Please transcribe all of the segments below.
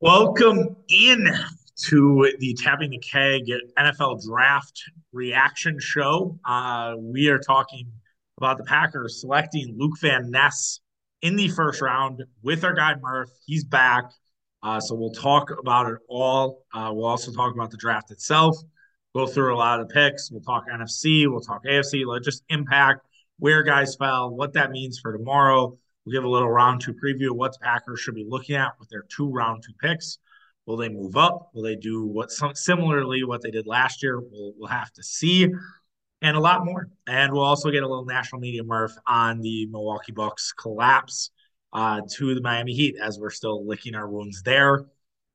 Welcome in to the Tapping the Keg NFL Draft Reaction Show. Uh, we are talking about the Packers selecting Luke Van Ness in the first round with our guy Murph. He's back. Uh, so we'll talk about it all. Uh, we'll also talk about the draft itself, go through a lot of the picks. We'll talk NFC, we'll talk AFC, let just impact where guys fell, what that means for tomorrow. We'll give a little round two preview of what Packers should be looking at with their two round two picks. Will they move up? Will they do what some similarly what they did last year? We'll, we'll have to see, and a lot more. And we'll also get a little national media Murph on the Milwaukee Bucks collapse uh, to the Miami Heat as we're still licking our wounds there.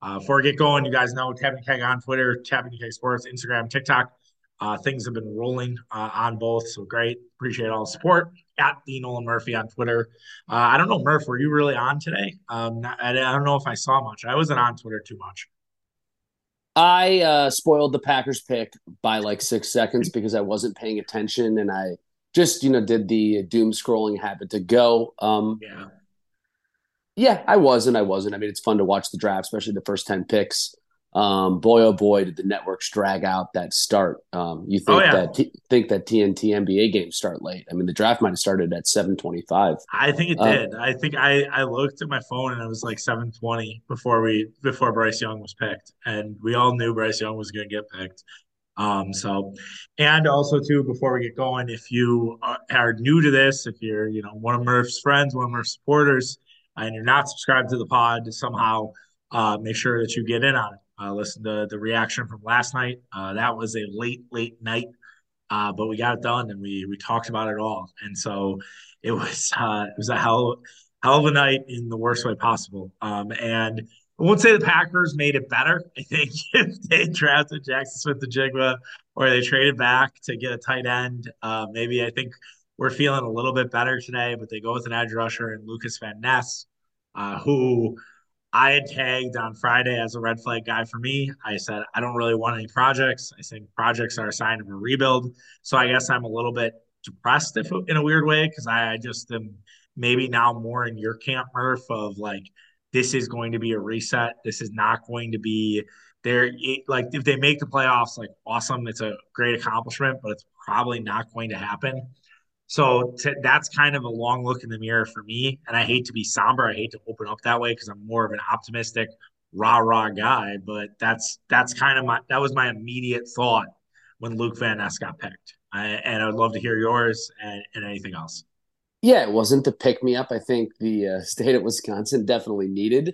Uh, before we get going, you guys know Tapping Keg on Twitter, Tapping Keg Sports, Instagram, TikTok. Uh, things have been rolling uh, on both, so great. Appreciate all the support. At the Nolan Murphy on Twitter. Uh, I don't know, Murph, were you really on today? Um, I, I don't know if I saw much. I wasn't on Twitter too much. I uh, spoiled the Packers pick by like six seconds because I wasn't paying attention and I just you know did the doom scrolling habit to go. Um, yeah, yeah, I was and I wasn't. I mean, it's fun to watch the draft, especially the first ten picks. Um, boy, oh boy, did the networks drag out that start. Um, you think oh, yeah. that t- think that TNT NBA games start late? I mean, the draft might have started at seven twenty five. I think it um, did. I think I I looked at my phone and it was like seven twenty before we before Bryce Young was picked, and we all knew Bryce Young was going to get picked. Um, so, and also too, before we get going, if you are new to this, if you're you know one of Murph's friends, one of Murph's supporters, and you're not subscribed to the pod somehow, uh, make sure that you get in on it uh, listen to the reaction from last night. Uh, that was a late, late night, uh, but we got it done and we we talked about it all. And so it was uh, it was a hell hell of a night in the worst way possible. Um, and I won't say the Packers made it better. I think if they drafted Jaxon Smith-Njigba or they traded back to get a tight end, uh, maybe I think we're feeling a little bit better today. But they go with an edge rusher and Lukas Van Ness, uh, who I had tagged on Friday as a red flag guy for me. I said, I don't really want any projects. I think projects are a sign of a rebuild. So I guess I'm a little bit depressed if in a weird way because I, I just am maybe now more in your camp, Murph, of like, this is going to be a reset. This is not going to be there. Like, if they make the playoffs, like, awesome. It's a great accomplishment, but it's probably not going to happen. So to, that's kind of a long look in the mirror for me. And I hate to be somber. I hate to open up that way because I'm more of an optimistic, rah rah guy. But that's that's kind of my that was my immediate thought when Luke Van Ness got picked. I, and I would love to hear yours and, and anything else. Yeah, it wasn't to pick me up. I think the uh, state of Wisconsin definitely needed.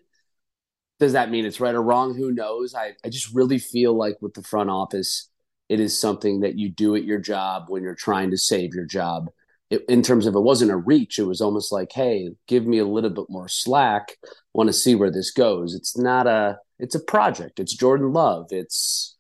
Does that mean it's right or wrong? Who knows? I, I just really feel like with the front office, it is something that you do at your job when you're trying to save your job it, in terms of it wasn't a reach. It was almost like, hey, give me a little bit more slack. Want to see where this goes. It's not a. It's a project. It's Jordan Love. It's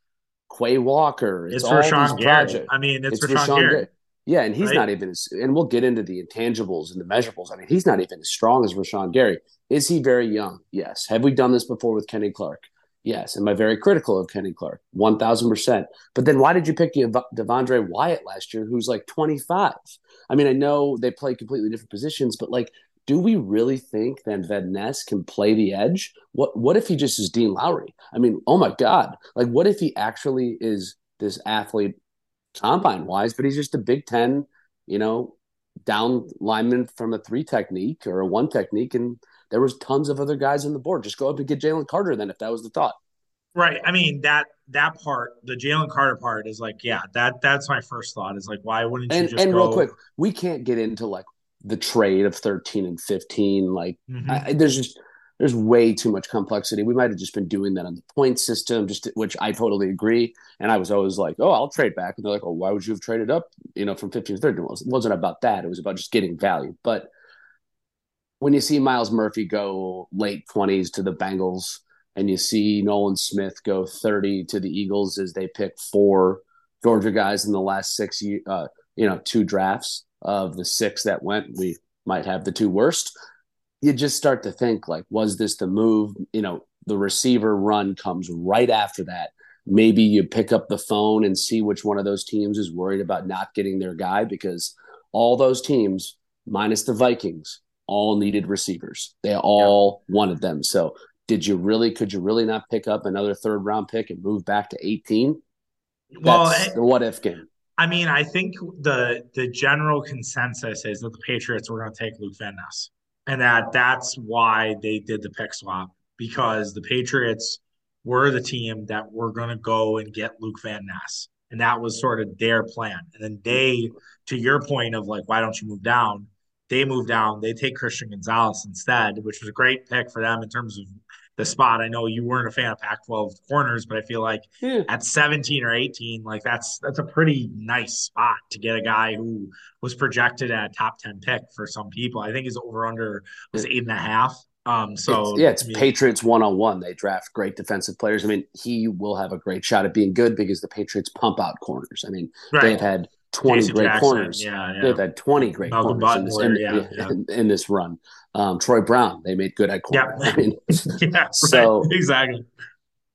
Quay Walker. It's, it's all Rashan these projects. I mean, it's, it's Gary. Gary. Yeah, and he's right? not even. As, and we'll get into the intangibles and the measurables. I mean, he's not even as strong as Rashan Gary. Is he very young? Yes. Have we done this before with Kenny Clark? Yes. Am I very critical of Kenny Clark? 1000%. But then why did you pick Devonte Wyatt last year, who's like 25? I mean, I know they play completely different positions, but like, do we really think that Van Ness can play the edge? What What if he just is Dean Lowry? I mean, oh my God! Like, what if he actually is this athlete, combine wise, but he's just a Big Ten, you know, down lineman from a three technique or a one technique, and there was tons of other guys on the board. Just go up and get Jalen Carter then, if that was the thought. Right. I mean that that part, the Jalen Carter part, is like, yeah, that that's my first thought. Is like, why wouldn't you and, just and go... real quick, we can't get into like the trade of thirteen and fifteen. Like, mm-hmm. I, there's just there's way too much complexity. We might have just been doing that on the point system, just which I totally agree. And I was always like, oh, I'll trade back, and they're like, oh, why would you have traded up? You know, from fifteen to thirteen. Well, it wasn't about that. It was about just getting value, but when you see Myles Murphy go late 20s to the Bengals and you see Nolan Smith go 30 to the Eagles as they pick four Georgia guys in the last six, uh, you know, two drafts of the six that went, we might have the two worst. You just start to think like, was this the move? You know, the receiver run comes right after that. Maybe you pick up the phone and see which one of those teams is worried about not getting their guy because all those teams, minus the Vikings, all needed receivers. They all yeah. wanted them. So did you really could you really not pick up another third round pick and move back to 18? Well, That's eh, the what if game. I mean, I think the the general consensus is that the Patriots were going to take Luke Van Ness, and that that's why they did the pick swap because the Patriots were the team that were going to go and get Luke Van Ness, and that was sort of their plan. And then they, to your point of like, why don't you move down? They move down. They take Christian Gonzalez instead, which was a great pick for them in terms of the spot. I know you weren't a fan of Pac-12 corners, but I feel like yeah. at 17 or 18, like that's that's a pretty nice spot to get a guy who was projected at top 10 pick for some people. I think his over under was eight and a half. Um, so it's, yeah, it's Patriots one on one. They draft great defensive players. I mean, he will have a great shot at being good because the Patriots pump out corners. I mean, right. they've had 20 Casey great Jackson, corners. Yeah, yeah, They've had 20 great Malcolm corners in this, in, yeah. In, in, this run. Um, Troy Brown, they made good at corner. Yeah. I mean, yeah so right. exactly.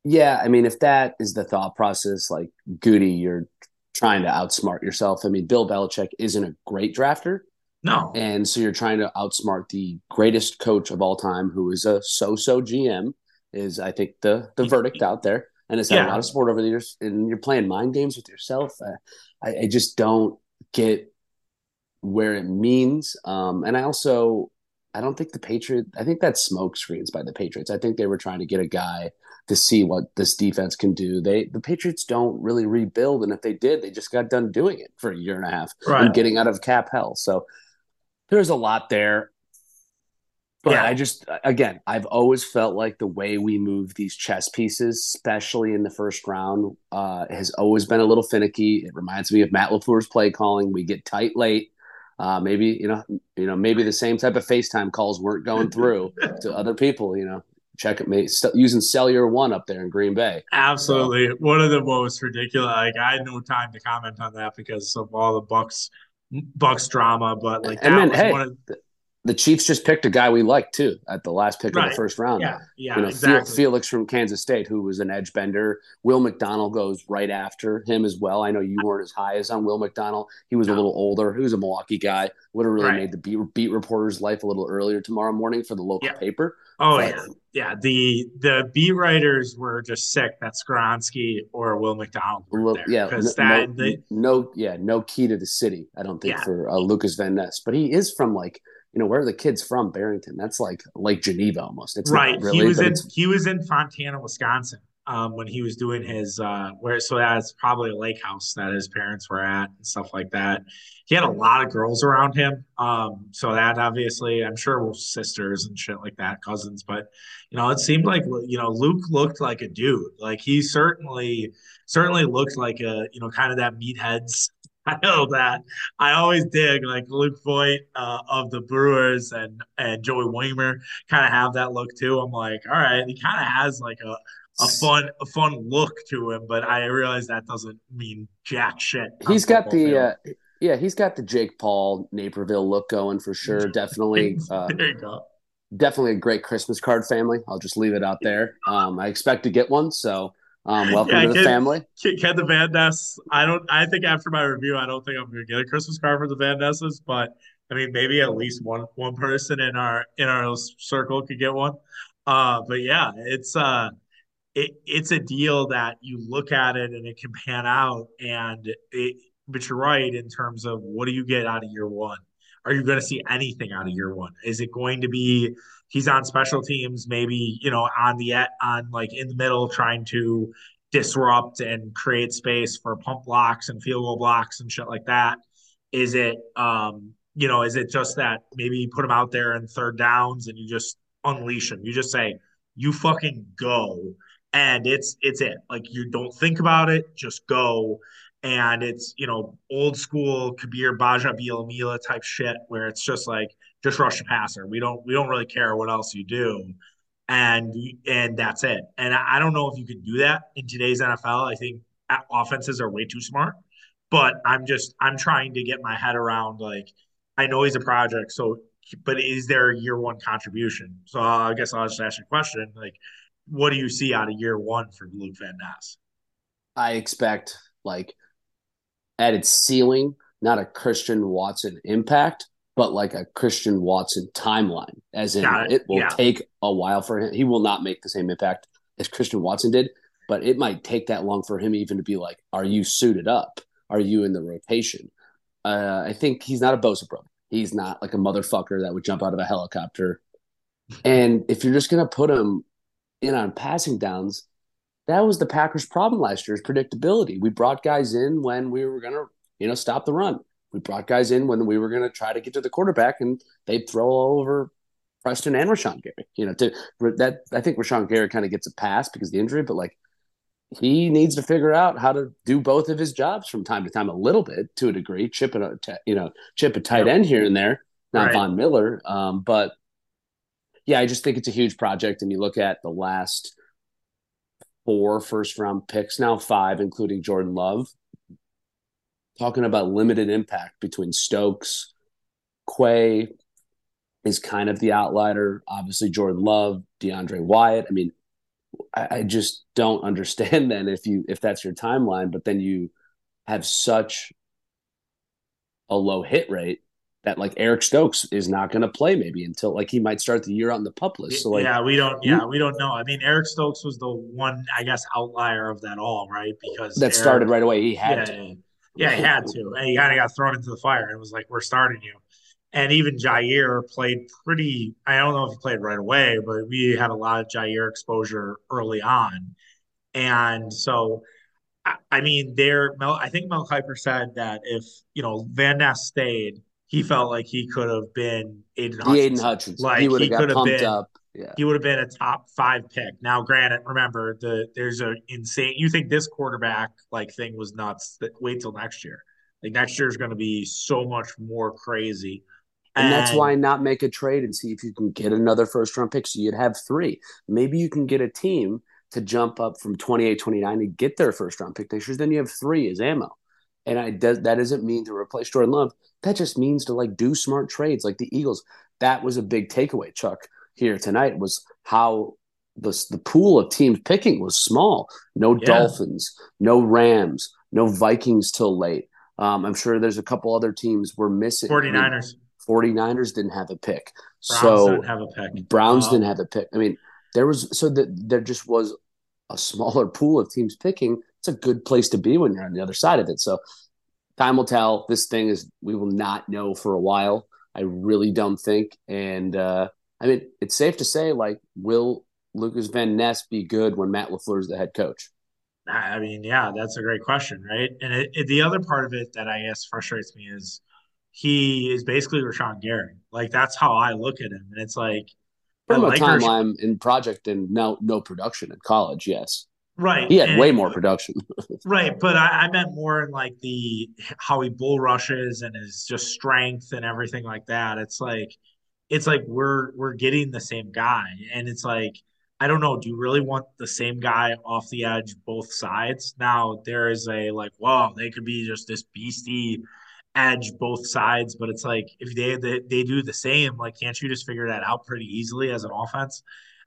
Yeah, I mean, if that is the thought process, like Gutey, you're trying to outsmart yourself. I mean, Bill Belichick isn't a great drafter. No. And so you're trying to outsmart the greatest coach of all time, who is a so-so GM, is I think the the verdict out there, and it's had yeah. a lot of support over the years. And you're playing mind games with yourself. Uh, I, I just don't get where it means. Um, and I also I don't think the Patriots. I think that's smoke screens by the Patriots. I think they were trying to get a guy to see what this defense can do. They the Patriots don't really rebuild, and if they did, they just got done doing it for a year and a half right. and getting out of cap hell. So there's a lot there. But yeah. I just again, I've always felt like the way we move these chess pieces, especially in the first round, uh, has always been a little finicky. It reminds me of Matt LaFleur's play calling. We get tight late. Uh, maybe you know, you know, maybe the same type of FaceTime calls weren't going through to other people. You know, check it, mate. St- using cellular one up there in Green Bay. Absolutely, so, one of the most ridiculous. Like I had no time to comment on that because of all the Bucks Bucks drama, but like and then hey, of, the Chiefs just picked a guy we like too at the last pick right. of the first round. Yeah, yeah, you know, exactly. Felix from Kansas State, who was an edge bender. Will McDonald goes right after him as well. I know you weren't as high as on Will McDonald. He was no. a little older. He was a Milwaukee guy. Would have really right. made the beat, beat reporter's life a little earlier tomorrow morning for the local yeah. paper. Oh but, yeah, yeah. The the beat writers were just sick that Skoronski or Will McDonald were there. Yeah, because no, that no, no, yeah, no key to the city. I don't think yeah. for uh, Lukas Van Ness, but he is from like you know, where are the kids from? Barrington. That's like Lake Geneva almost. It's right. Really, he was in he was in Fontana, Wisconsin, um, when he was doing his uh, where. So that's probably a lake house that his parents were at and stuff like that. He had a lot of girls around him, um, so that obviously, I'm sure were sisters and shit like that, cousins. But you know, it seemed like you know Luke looked like a dude. Like he certainly certainly looked like a you know kind of that meatheads I know that. I always dig like Luke Voit uh, of the Brewers and and Joey Wiemer kind of have that look too. I'm like, all right, he kind of has like a a fun a fun look to him, but I realize that doesn't mean jack shit. He's got the uh, yeah, he's got the Jake Paul Naperville look going for sure. Definitely. Uh, there you go. Definitely a great Christmas card family. I'll just leave it out there. Um, I expect to get one, so um, welcome yeah, to the family. Can the Van Ness? I don't. I think after my review, I don't think I'm going to get a Christmas card for the Van Nesses, but I mean, maybe at least one one person in our in our circle could get one. Uh, but yeah, it's uh, it it's a deal that you look at it and it can pan out, and it. But you're right in terms of what do you get out of year one? Are you going to see anything out of year one? Is it going to be he's on special teams, maybe you know on the on like in the middle trying to disrupt and create space for pump blocks and field goal blocks and shit like that? Is it um you know is it just that maybe you put him out there in third downs and you just unleash him? You just say you fucking go and it's it's it like you don't think about it just go and it's you know old school Kabeer Gbaja-Biamila type shit where it's just like just rush the passer. We don't we don't really care what else you do, and and that's it. And I don't know if you can do that in today's NFL. I think offenses are way too smart, but I'm just I'm trying to get my head around like I know he's a project, so but is there a year one contribution? So I guess I'll just ask you a question like. What do you see out of year one for Luke Van Ness? I expect like at its ceiling, not a Christian Watson impact, but like a Christian Watson timeline, as in it. it. will yeah. take a while for him. He will not make the same impact as Christian Watson did, but it might take that long for him even to be like, are you suited up? Are you in the rotation? Uh, I think he's not a Bosa brother. He's not like a motherfucker that would jump out of a helicopter. And if you're just going to put him in on passing downs, that was the Packers' problem last year is predictability. We brought guys in when we were going to, you know, stop the run. We brought guys in when we were going to try to get to the quarterback, and they'd throw all over Preston and Rashan Gary. You know, to that I think Rashan Gary kind of gets a pass because of the injury, but like he needs to figure out how to do both of his jobs from time to time a little bit to a degree, chip a you know chip a tight end here and there, not right. Von Miller, um, but yeah, I just think it's a huge project. And you look at the last four first round picks, now five, including Jordan Love. Talking about limited impact between Stokes, Quay is kind of the outlier. Obviously, Jordan Love, DeAndre Wyatt. I mean, I, I just don't understand then if you if that's your timeline, but then you have such a low hit rate that like Eric Stokes is not going to play maybe until like he might start the year on the pup list. So like, yeah, we don't, yeah, we don't know. I mean, Eric Stokes was the one, I guess, outlier of that all, right? Because that Eric, started right away. He had yeah, to. Yeah, he had to, and he kind of got thrown into the fire. and was like, "We're starting you." And even Jaire played pretty. I don't know if he played right away, but we had a lot of Jaire exposure early on, and so I mean, there. Mel, I think Mel Kiper said that if you know Van Ness stayed he felt like he could have been Aidan Hutchinson. Aidan Hutchinson. Like he, he could have been up. Yeah. He would have been a top five pick. Now, granted, remember the there's a insane. You think this quarterback like thing was nuts? That wait till next year. Like next year is going to be so much more crazy. And, and, that's why not make a trade and see if you can get another first round pick. So you'd have three. Maybe you can get a team to jump up from 28, 29 and get their first round pick next year. Then you have three as ammo. And I does that doesn't mean to replace Jordan Love. That just means to like do smart trades like the Eagles. That was a big takeaway, Chuck, here tonight was how the the pool of teams picking was small. No yeah. Dolphins, no Rams, no Vikings till late. Um, I'm sure there's a couple other teams we're missing. 49ers. 49ers didn't have a pick. Browns so didn't have a pick. Browns didn't have a pick. I mean, there was so that there just was a smaller pool of teams picking it's a good place to be when you're on the other side of it. So time will tell. This thing is we will not know for a while. I really don't think. And uh, I mean, it's safe to say, like, will Lukas Van Ness be good when Matt LaFleur is the head coach? I mean, yeah, that's a great question, right? And it, it, the other part of it that I guess frustrates me is he is basically Rashan Gary. Like that's how I look at him, and it's like from a like timeline in project and no no production in college. Yes, Right. He had and, way more production. right. But I, I, meant more in like the how he bull rushes and his just strength and everything like that. It's like it's like we're we're getting the same guy. And it's like, I don't know, do you really want the same guy off the edge both sides? Now there is a like, well, they could be just this beastie edge both sides, but it's like if they, they they do the same, like can't you just figure that out pretty easily as an offense?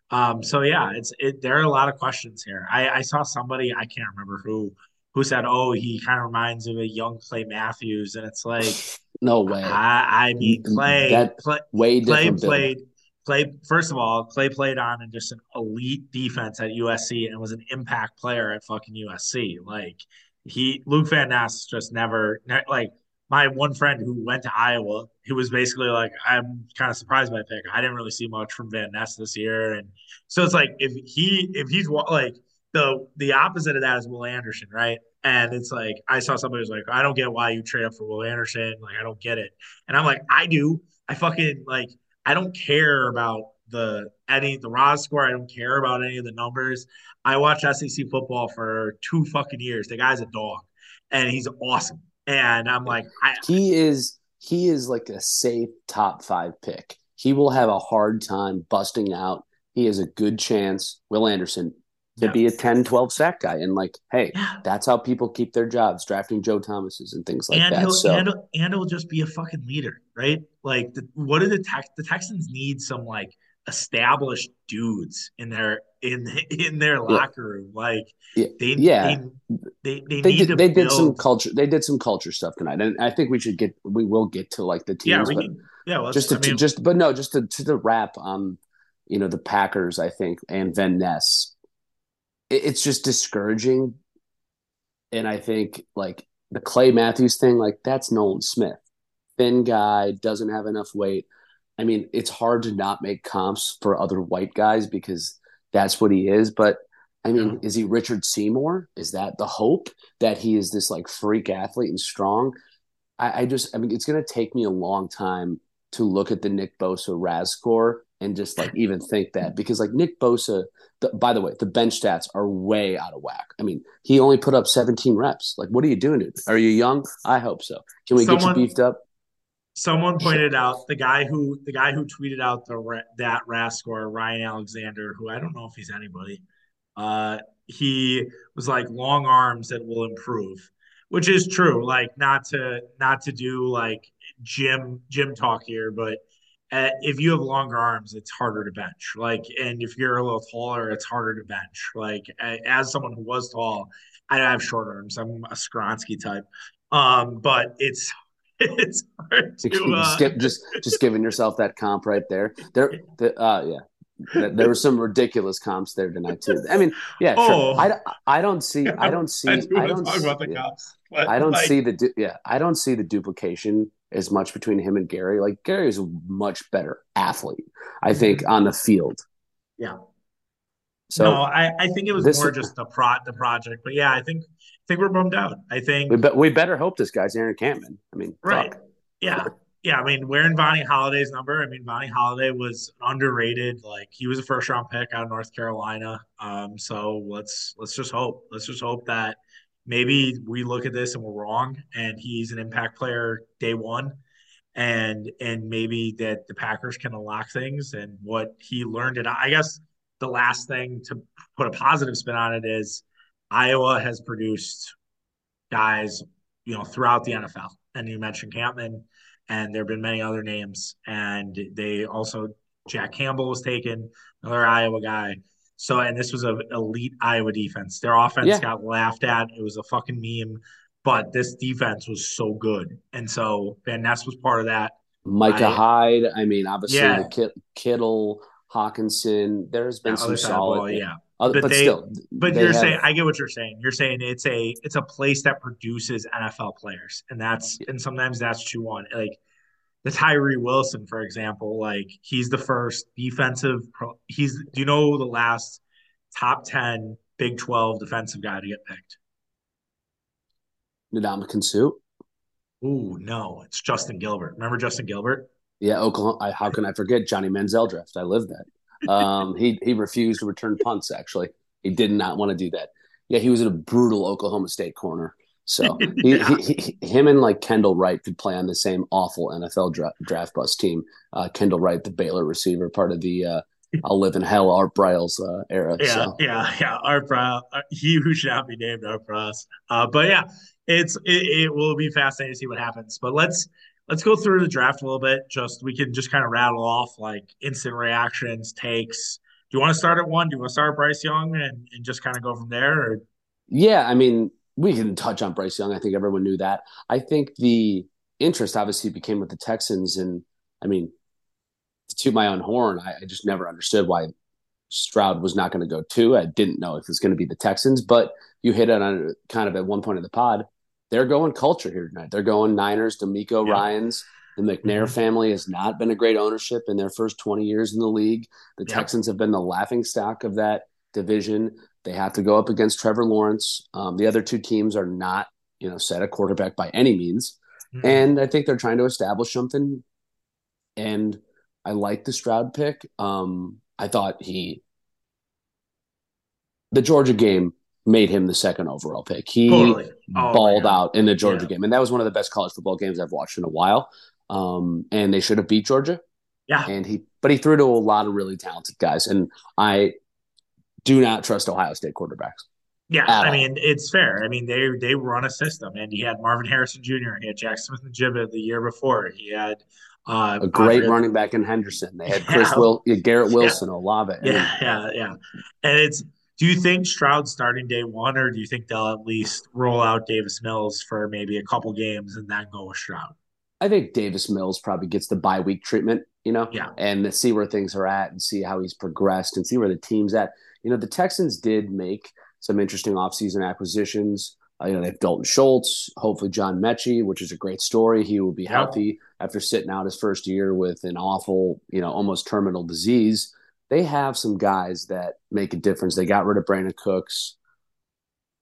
Um, so yeah, it's it. There are a lot of questions here. I, I saw somebody I can't remember who who said, "Oh, he kind of reminds of a young Clay Matthews," and it's like, no way. I, I mean, Clay, that Clay, way Clay played. Clay, first of all, Clay played on in just an elite defense at USC and was an impact player at fucking USC. Like he, Luke Van Ness, just never like my one friend who went to Iowa, who was basically like, I'm kind of surprised by pick. I didn't really see much from Van Ness this year, and so it's like if he if he's like the the opposite of that is Will Anderson, right? And it's like I saw somebody who's like, I don't get why you trade up for Will Anderson. Like I don't get it, and I'm like, I do. I fucking like I don't care about the any the raw score. I don't care about any of the numbers. I watched SEC football for two fucking years. The guy's a dog, and he's awesome and I'm like, I, he is he is like a safe top five pick. He will have a hard time busting out. He has a good chance, Will Anderson, to yeah. be a 10, 12 sack guy. And like, hey, yeah. that's how people keep their jobs, drafting Joe Thomases and things like and that. So and, and it'll just be a fucking leader, right? Like, the, what do the Tex- the Texans need? Some like established dudes in their in in their locker room. Like yeah. they yeah. they they, they, they did, they build... did some culture they did some culture stuff tonight. And I think we should get we will get to like the teams, yeah, but can... Yeah, well, just to, I mean, just but no, just to to the wrap on, um, you know, the Packers, I think, and Van Ness. It, it's just discouraging, and I think like the Clay Matthews thing, like that's Nolan Smith, thin guy, doesn't have enough weight. I mean, it's hard to not make comps for other white guys because that's what he is. But I mean, yeah. is he Richard Seymour? Is that the hope that he is this like freak athlete and strong? I, I just, I mean, it's going to take me a long time to look at the Nick Bosa RAS score and just like even think that because like Nick Bosa, the, by the way, the bench stats are way out of whack. I mean, he only put up 17 reps. Like, what are you doing? Dude? Are you young? I hope so. Can we Someone, get you beefed up? Someone pointed out the guy who the guy who tweeted out the that RAS score, Ryan Alexander, who I don't know if he's anybody. Uh, he was like long arms that will improve, which is true. Like not to not to do like gym gym talk here, but uh, if you have longer arms, it's harder to bench. Like, and if you're a little taller, it's harder to bench. Like, as someone who was tall, I have short arms. I'm a Skoronski type. Um, but it's it's hard to uh... just, just just giving yourself that comp right there. There, the, uh, yeah. There were some ridiculous comps there tonight too. I mean, yeah, oh. sure. I, I don't see I don't see I, do I don't see, yeah. I don't like... see the yeah I don't see the duplication as much between him and Gary. Like Gary is a much better athlete, I think, mm-hmm. on the field. Yeah. So no, I, I think it was more just the pro the project, but yeah, I think I think we're bummed out. I think we, be, we better hope this guy's Aaron Kampman. I mean, right? Fuck. Yeah, yeah. I mean, we're in Vonnie Holliday's number. I mean, Vonnie Holliday was underrated. Like he was a first round pick out of North Carolina. Um, so let's let's just hope. Let's just hope that maybe we look at this and we're wrong, and he's an impact player day one, and and maybe that the Packers can unlock things and what he learned. And I guess the last thing to put a positive spin on it is Iowa has produced guys, you know, throughout the NFL. And you mentioned Kampman, and there have been many other names. And they also Jack Campbell was taken, another Iowa guy. So, and this was an elite Iowa defense. Their offense yeah. got laughed at. It was a fucking meme, but this defense was so good. And so Van Ness was part of that. Micah I, Hyde. I mean, obviously yeah. Kittle, Hockenson. There's been yeah, some solid. Ball, yeah. Other, but, but they, still, but you're have, saying I get what you're saying. You're saying it's a it's a place that produces NFL players, and that's and sometimes that's true one. Like the Tyree Wilson, for example, like he's the first defensive. Pro, he's do you know the last top ten Big Twelve defensive guy to get picked? Ndamukong Suh. Ooh, no, it's Justin Gilbert. Remember Justin Gilbert? Yeah, Oklahoma. I, how can I forget Johnny Manziel draft? I lived that. Um, he he refused to return punts. Actually, he did not want to do that. Yeah, he was in a brutal Oklahoma State corner. So he, yeah. he, he, him and like Kendall Wright could play on the same awful NFL dra- draft bus team. Uh, Kendall Wright, the Baylor receiver, part of the uh, "I'll live in hell" Art Briles uh, era. Yeah, so. yeah, yeah. Art Briles, uh, he who should not be named Art Briles. Uh, but yeah, it's it, it, will be fascinating to see what happens. But let's let's go through the draft a little bit. Just we can just kind of rattle off like instant reactions, takes. Do you want to start at one? Do you want to start at Bryce Young and, and just kind of go from there? Or? Yeah, I mean, we can touch on Bryce Young. I think everyone knew that. I think the interest obviously became with the Texans, and I mean, to my own horn, I, I just never understood why Stroud was not going to go two. I didn't know if it was going to be the Texans, but you hit it on kind of at one point of the pod. They're going culture here tonight. They're going Niners, DeMeco yeah. Ryans. The McNair mm-hmm. family has not been a great ownership in their first 20 years in the league. The yeah. Texans have been the laughing stock of that division. They have to go up against Trevor Lawrence. Um, the other two teams are not, you know, set a quarterback by any means. Mm-hmm. And I think they're trying to establish something. And I like the Stroud pick. Um, I thought he, the Georgia game made him the second overall pick. He totally. oh, balled out in the Georgia yeah. game. And that was one of the best college football games I've watched in a while. Um, and they should have beat Georgia. Yeah. And he, but he threw to a lot of really talented guys. And I, do not trust Ohio State quarterbacks. Yeah, I mean it's fair. I mean they they run a system, and he had Marvin Harrison Jr. He had Jack Smith-Njigba the year before. He had uh, a great Andre, running back in Henderson. They had Chris yeah, Will, Garrett Wilson, yeah, Olave. Yeah, yeah, yeah. And it's. Do you think Stroud starting day one, or do you think they'll at least roll out Davis Mills for maybe a couple games and then go with Stroud? I think Davis Mills probably gets the bye week treatment, you know, yeah, and see where things are at and see how he's progressed and see where the team's at. You know, the Texans did make some interesting offseason acquisitions. Uh, you know, they have Dalton Schultz, hopefully John Metchie, which is a great story. He will be healthy after sitting out his first year with an awful, you know, almost terminal disease. They have some guys that make a difference. They got rid of Brandin Cooks,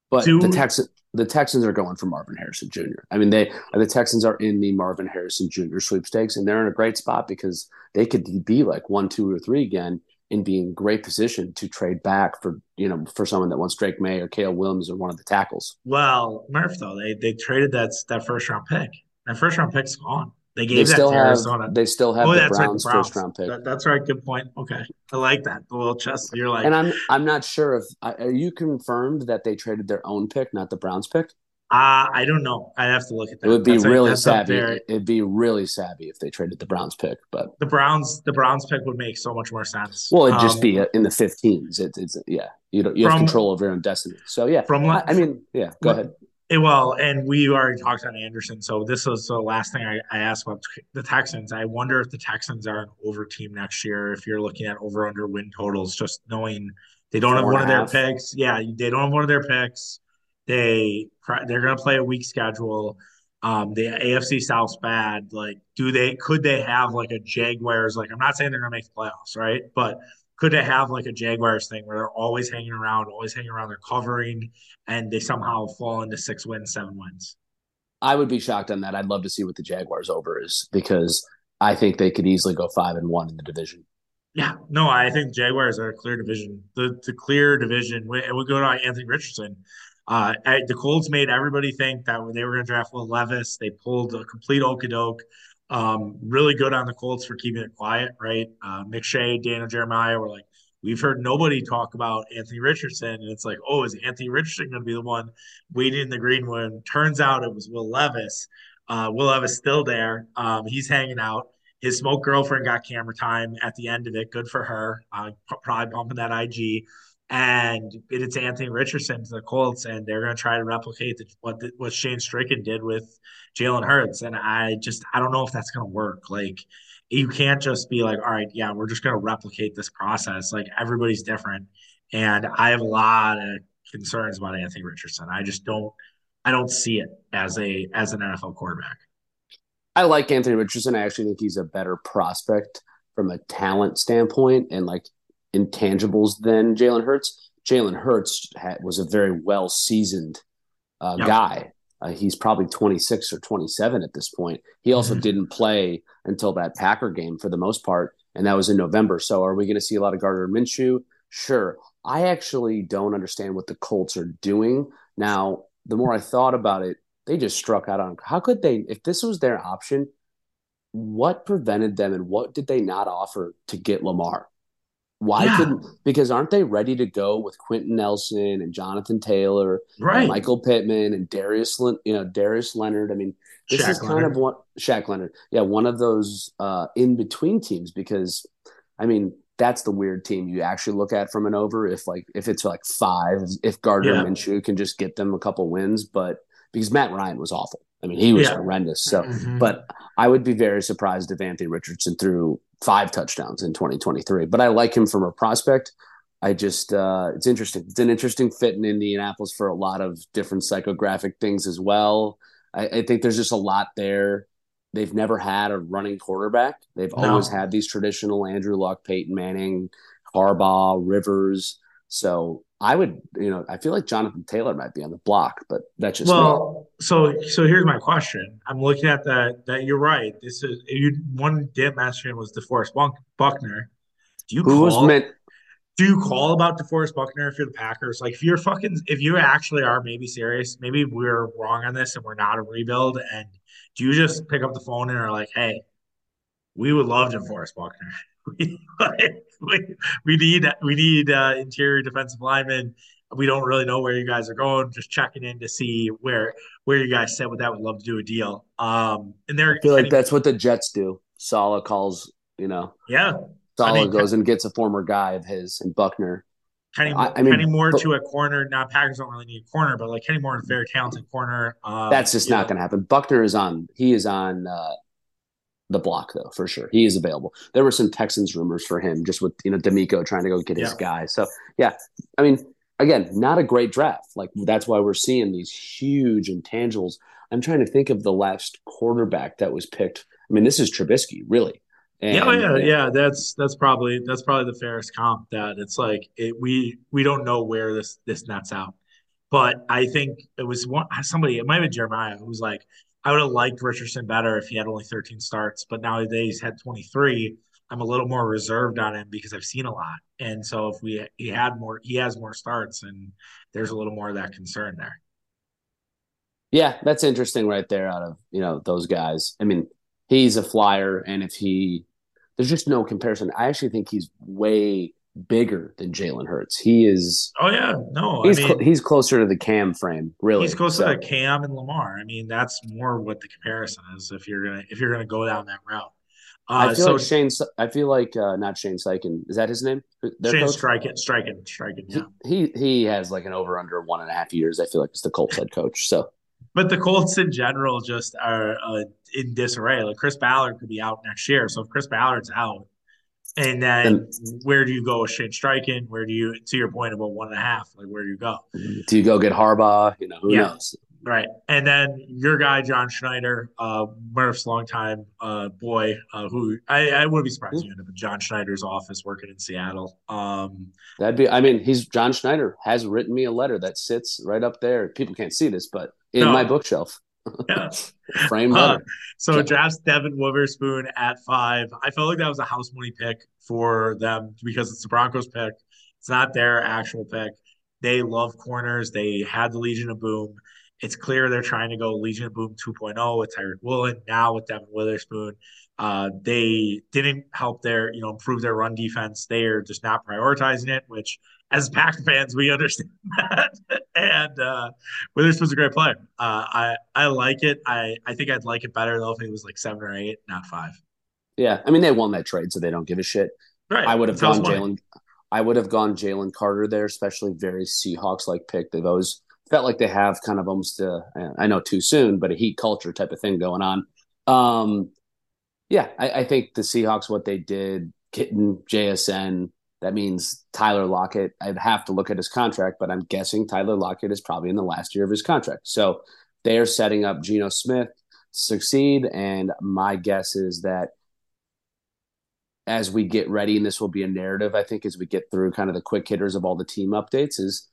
but the Texans the Texans are going for Marvin Harrison Jr. I mean, they the Texans are in the Marvin Harrison Jr. sweepstakes, and they're in a great spot because they could be like one, two, or three again and being great position to trade back for you know for someone that wants Drake Maye or Caleb Williams or one of the tackles. Well, Murph though they they traded that that first round pick. That first round pick's gone. They gave they that to have, Arizona. They still have oh, the, Browns right, the Browns first round pick. That, that's right. Good point. Okay, I like that. The little chest. You're like, and I'm I'm not sure if are you confirmed that they traded their own pick, not the Browns pick. Uh, I don't know. I'd have to look at that. It would be that's really like, savvy. It'd be really savvy if they traded the Browns pick, but the Browns, the Browns pick would make so much more sense. Well, it'd um, just be in the 15s. It, it's yeah, you don't, you from, have control over your own destiny. So yeah, from I, I mean, yeah, go ahead. It, well, and we already talked on Anderson. So this was the last thing I, I asked about the Texans. I wonder if the Texans are an over team next year. If you're looking at over under win totals, just knowing they don't have one of their picks. Yeah, they don't have one of their picks. They they're going to play a weak schedule. Um, the AFC South's bad. Like, do they could they have like a Jaguars? Like, I'm not saying they're going to make the playoffs, right? But could they have like a Jaguars thing where they're always hanging around, always hanging around, they're covering, and they somehow fall into six wins, seven wins? I would be shocked on that. I'd love to see what the Jaguars over is because I think they could easily go five and one in the division. Yeah, no, I think Jaguars are a clear division. The the clear division. We, we go to Anthony Richardson. Uh, the Colts made everybody think that when they were going to draft Will Levis. They pulled a complete okadoke. Um, really good on the Colts for keeping it quiet, right? Uh, McShay, Daniel Jeremiah were like, we've heard nobody talk about Anthony Richardson. And it's like, oh, is Anthony Richardson going to be the one waiting in the green room? Turns out it was Will Levis. Uh, Will Levis still there. Um, he's hanging out. His smoke girlfriend got camera time at the end of it. Good for her. Uh, probably bumping that IG and it's Anthony Richardson to the Colts, and they're going to try to replicate the, what the, what Shane Steichen did with Jalen Hurts, and I just I don't know if that's going to work. Like you can't just be like, all right, yeah, we're just going to replicate this process. Like everybody's different, and I have a lot of concerns about Anthony Richardson. I just don't I don't see it as a as an NFL quarterback. I like Anthony Richardson. I actually think he's a better prospect from a talent standpoint, and like intangibles than Jalen Hurts. Jalen Hurts had, was a very well seasoned uh, yep. guy. Uh, he's probably 26 or 27 at this point. He also mm-hmm. didn't play until that Packer game for the most part, and that was in November. So, are we going to see a lot of Gardner Minshew? Sure. I actually don't understand what the Colts are doing now. The more I thought about it, they just struck out on how could they, if this was their option, what prevented them and what did they not offer to get Lamar? Why yeah. couldn't because aren't they ready to go with Quenton Nelson and Jonathan Taylor, right? And Michael Pittman and Darius, you know Darius Leonard. I mean, this Shaq is kind of what Shaq Leonard, yeah, one of those uh, in between teams because, I mean, that's the weird team you actually look at from an over. If like if it's like five, if Gardner yeah. Minshew can just get them a couple wins, but because Matt Ryan was awful. I mean, he was yeah. horrendous. So, mm-hmm. but I would be very surprised if Anthony Richardson threw five touchdowns in 2023. But I like him from a prospect. I just uh, it's interesting. It's an interesting fit in Indianapolis for a lot of different psychographic things as well. I, I think there's just a lot there. They've never had a running quarterback. They've no. always had these traditional Andrew Luck, Peyton Manning, Harbaugh, Rivers. So I would, you know, I feel like Jonathan Taylor might be on the block, but that's just well. Me. So, so here's my question. I'm looking at that. That you're right. This is you. One dip master was DeForest Buckner. Do you Who call, was meant? Do you call about DeForest Buckner if you're the Packers? Like, if you're fucking, if you actually are maybe serious, maybe we're wrong on this and we're not a rebuild. And do you just pick up the phone and are like, hey, we would love DeForest Buckner. we, we need we need uh, interior defensive linemen. We don't really know where you guys are going. Just checking in to see where where you guys sit with that. Would love to do a deal. Um, and they're I feel like that's what the Jets do. Saleh calls, you know. Yeah. Saleh I mean, goes and gets a former guy of his and Buckner. Kenny, I, I mean, Kenny Moore but, to a corner. Now Packers don't really need a corner, but like Kenny Moore is a very talented corner. Um, that's just not going to happen. Buckner is on. He is on. Uh, the block though, for sure. He is available. There were some Texans rumors for him, just with you know DeMeco trying to go get his yeah. guy. So yeah, I mean, again, not a great draft. Like that's why we're seeing these huge intangibles. I'm trying to think of the last quarterback that was picked. I mean, this is Trubisky, really. Oh, and, yeah, yeah, yeah. That's that's probably that's probably the fairest comp. That it's like it, we we don't know where this this nets out, but I think it was one somebody. It might have been Jeremiah who was like, I would have liked Richardson better if he had only 13 starts, but nowadays he's had 23. I'm a little more reserved on him because I've seen a lot, and so if we he had more, he has more starts, and there's a little more of that concern there. Yeah, that's interesting right there. Out of you know those guys, I mean, he's a flyer, and if he, there's just no comparison. I actually think he's way bigger than Jalen Hurts. He is. Oh yeah, no, he's I mean, cl- he's closer to the Cam frame. Really, he's closer so. to Cam and Lamar. I mean, that's more what the comparison is. If you're gonna if you're gonna go down that route. Uh, I feel so, like Shane. I feel like uh, not Shane Steichen. Is that his name? Their Shane Steichen. Striking, Striking. Yeah. He, he he has like an over under one and a half years. I feel like it's the Colts head coach. So but the Colts in general just are uh, in disarray. Like Chris Ballard could be out next year. So if Chris Ballard's out, and then where do you go with Shane Steichen? Where do you, to your point about one and a half, like where do you go? Do you go get Harbaugh? You know, who yeah. knows? Right. And then your guy, John Schneider, uh, Murph's longtime uh, boy, uh, who I, I wouldn't be surprised you end up in John Schneider's office working in Seattle. Um, That'd be, I mean, he's John Schneider has written me a letter that sits right up there. People can't see this, but in no. my bookshelf. Yeah. Frame uh, so drafts Devin Witherspoon at five. I felt like that was a house money pick for them because it's the Broncos pick. It's not their actual pick. They love corners. They had the Legion of Boom. It's clear they're trying to go Legion of Boom 2.0 with Tariq Woolen, now with Devin Witherspoon. Uh, they didn't help their, you know, improve their run defense. They are just not prioritizing it, which as Packer fans, we understand that. and uh, Witherspoon's a great player. Uh, I I like it. I I think I'd like it better though if it was like seven or eight, not five. Yeah, I mean they won that trade, so they don't give a shit. Right. I would have gone Jalen. I would have gone Jalen Carter there, especially very Seahawks like pick. They've always felt like they have kind of almost a, I know too soon, but a heat culture type of thing going on. Um, yeah, I, I think the Seahawks, what they did, getting JSN, that means Tyler Lockett. I'd have to look at his contract, but I'm guessing Tyler Lockett is probably in the last year of his contract. So they are setting up Geno Smith to succeed. And my guess is that as we get ready, and this will be a narrative, I think, as we get through kind of the quick hitters of all the team updates, is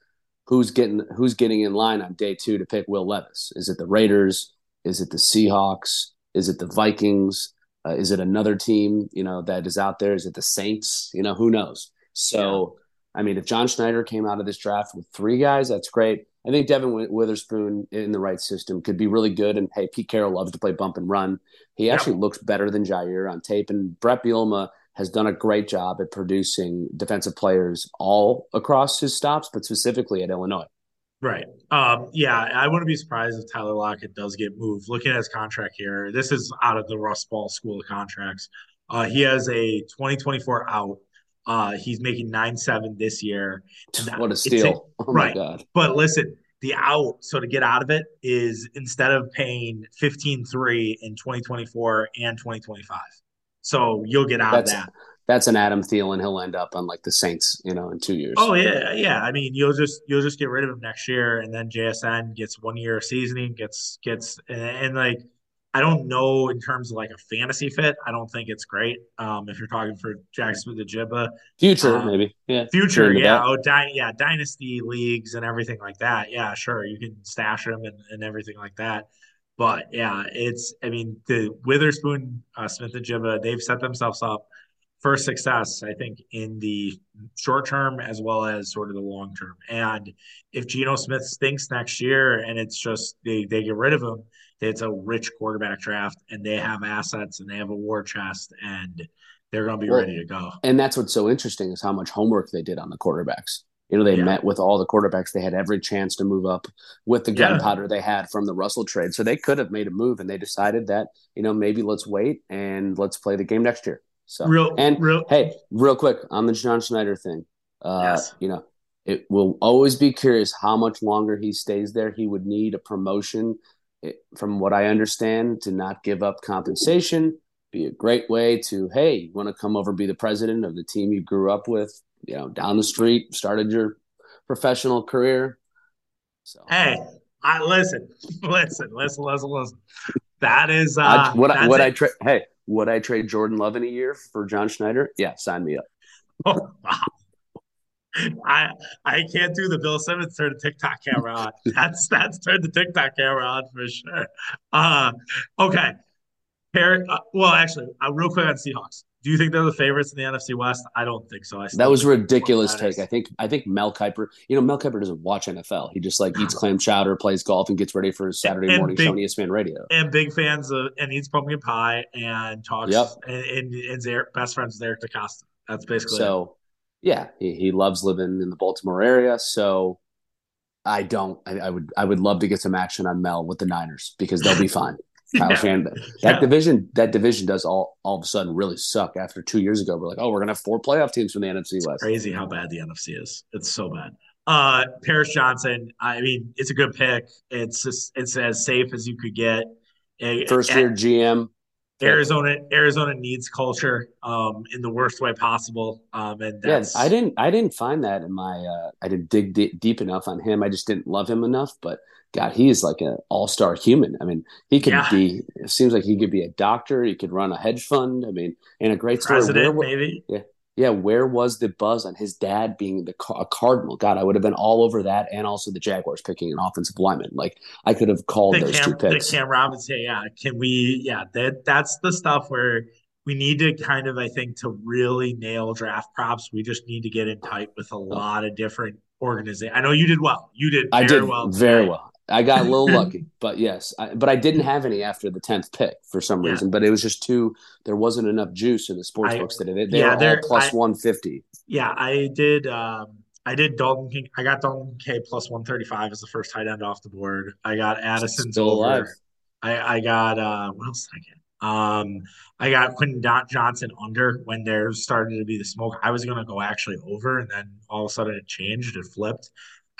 who's getting who's getting in line on day two to pick Will Levis? Is it the Raiders? Is it the Seahawks? Is it the Vikings? Uh, is it another team, you know, that is out there? Is it the Saints? You know, who knows? So, yeah. I mean, if John Schneider came out of this draft with three guys, that's great. I think Devin Witherspoon in the right system could be really good. And hey, Pete Carroll loves to play bump and run. He actually yeah. looks better than Jaire on tape. And Bret Bielema has done a great job at producing defensive players all across his stops, but specifically at Illinois. Right. Um, yeah, I wouldn't be surprised if Tyler Lockett does get moved. Looking at his contract here, this is out of the Russ Ball School of Contracts. Uh, he has a 2024 out. Uh, he's making nine seven this year. What a steal! A, oh right. God. But listen, the out. So to get out of it is instead of paying 15-3 in 2024 and 2025. So you'll get out That's, of that that's an Adam Thielen. He'll end up on like the Saints, you know, in two years. Oh yeah, yeah. I mean, you'll just you'll just get rid of him next year, and then JSN gets one year of seasoning, gets gets and, and, like I don't know in terms of like a fantasy fit. I don't think it's great. Um, if you're talking for Jackson the Jibba, future um, maybe, yeah, future, yeah, oh, di- yeah, dynasty leagues and everything like that. Yeah, sure, you can stash him and, and everything like that. But yeah, it's I mean the Witherspoon, uh, Smith-Njigba, they've set themselves up for success, I think, in the short term as well as sort of the long term. And if Geno Smith stinks next year and it's just they, they get rid of him, it's a rich quarterback draft and they have assets and they have a war chest and they're going to be well, ready to go. And that's what's so interesting is how much homework they did on the quarterbacks. You know, they yeah. met with all the quarterbacks. They had every chance to move up with the gunpowder yeah. they had from the Russell trade. So they could have made a move and they decided that, you know, maybe let's wait and let's play the game next year. So real and real hey, real quick on the John Schneider thing. Uh, yes. you know, it will always be curious how much longer he stays there. He would need a promotion, from what I understand, to not give up compensation. be a great way to, hey, you want to come over be the president of the team you grew up with, you know, down the street, started your professional career. So hey, I listen, listen, listen, listen, listen. That is uh I, what I, what it. I trade hey, would I trade Jordan Love in a year for John Schneider? Yeah, sign me up. Oh, wow. I I can't do the Bill Simmons turn the TikTok camera on. That's that's turn the TikTok camera on for sure. Uh, okay. Pair, uh, well, actually, uh, real quick on Seahawks. Do you think they're the favorites in the NFC West? I don't think so. I that was a ridiculous take. I think I think Mel Kiper. You know, Mel Kiper doesn't watch NFL. He just like eats clam chowder, plays golf, and gets ready for his Saturday and morning big, show on ESPN Radio. And big fans of and eats pumpkin pie and talks. Yep. And, and, and best friends with Eric DeCosta. That's basically so. It yeah, he, he loves living in the Baltimore area. So I don't. I, I, would. I would love to get some action on Mel with the Niners because they'll be fine. Kyle. That division. That division does all all of a sudden really suck. After two years ago, we're like, oh, we're gonna have four playoff teams from the NFC West. It's crazy how bad the NFC is. It's so bad. Uh, Paris Johnson. I mean, it's a good pick. It's just, it's as safe as you could get. First year GM. Arizona Arizona needs culture um, in the worst way possible. Um, and yeah, I didn't I didn't find that in my uh, I didn't dig d- deep enough on him. I just didn't love him enough. But God, he is like an all star human. I mean, he could yeah. be. It seems like he could be a doctor. He could run a hedge fund. I mean, and a great President, story. Where, maybe. Yeah, yeah, where was the buzz on his dad being the a Cardinal? God, I would have been all over that, and also the Jaguars picking an offensive lineman. Like I could have called the those Cam, two picks. The Cam Robinson, yeah. Can we? Yeah, that that's the stuff where we need to kind of, I think, to really nail draft props. We just need to get in tight with a oh. lot of different organizations. I know you did well. You did. I did well. Very well. I got a little lucky, but yes, I, but I didn't have any after the tenth pick for some reason. But it was just too. There wasn't enough juice in the sports I, books today. They, they yeah, were all plus one fifty. Yeah, I did. Um, I did Dalton King. I got Dalton K plus one thirty five as the first tight end off the board. I got Addison's Still over. Alive. I, I got uh, what else did I get? Um, I got Quentin Johnston under when there started to be the smoke. I was gonna go actually over, and then all of a sudden it changed. It flipped.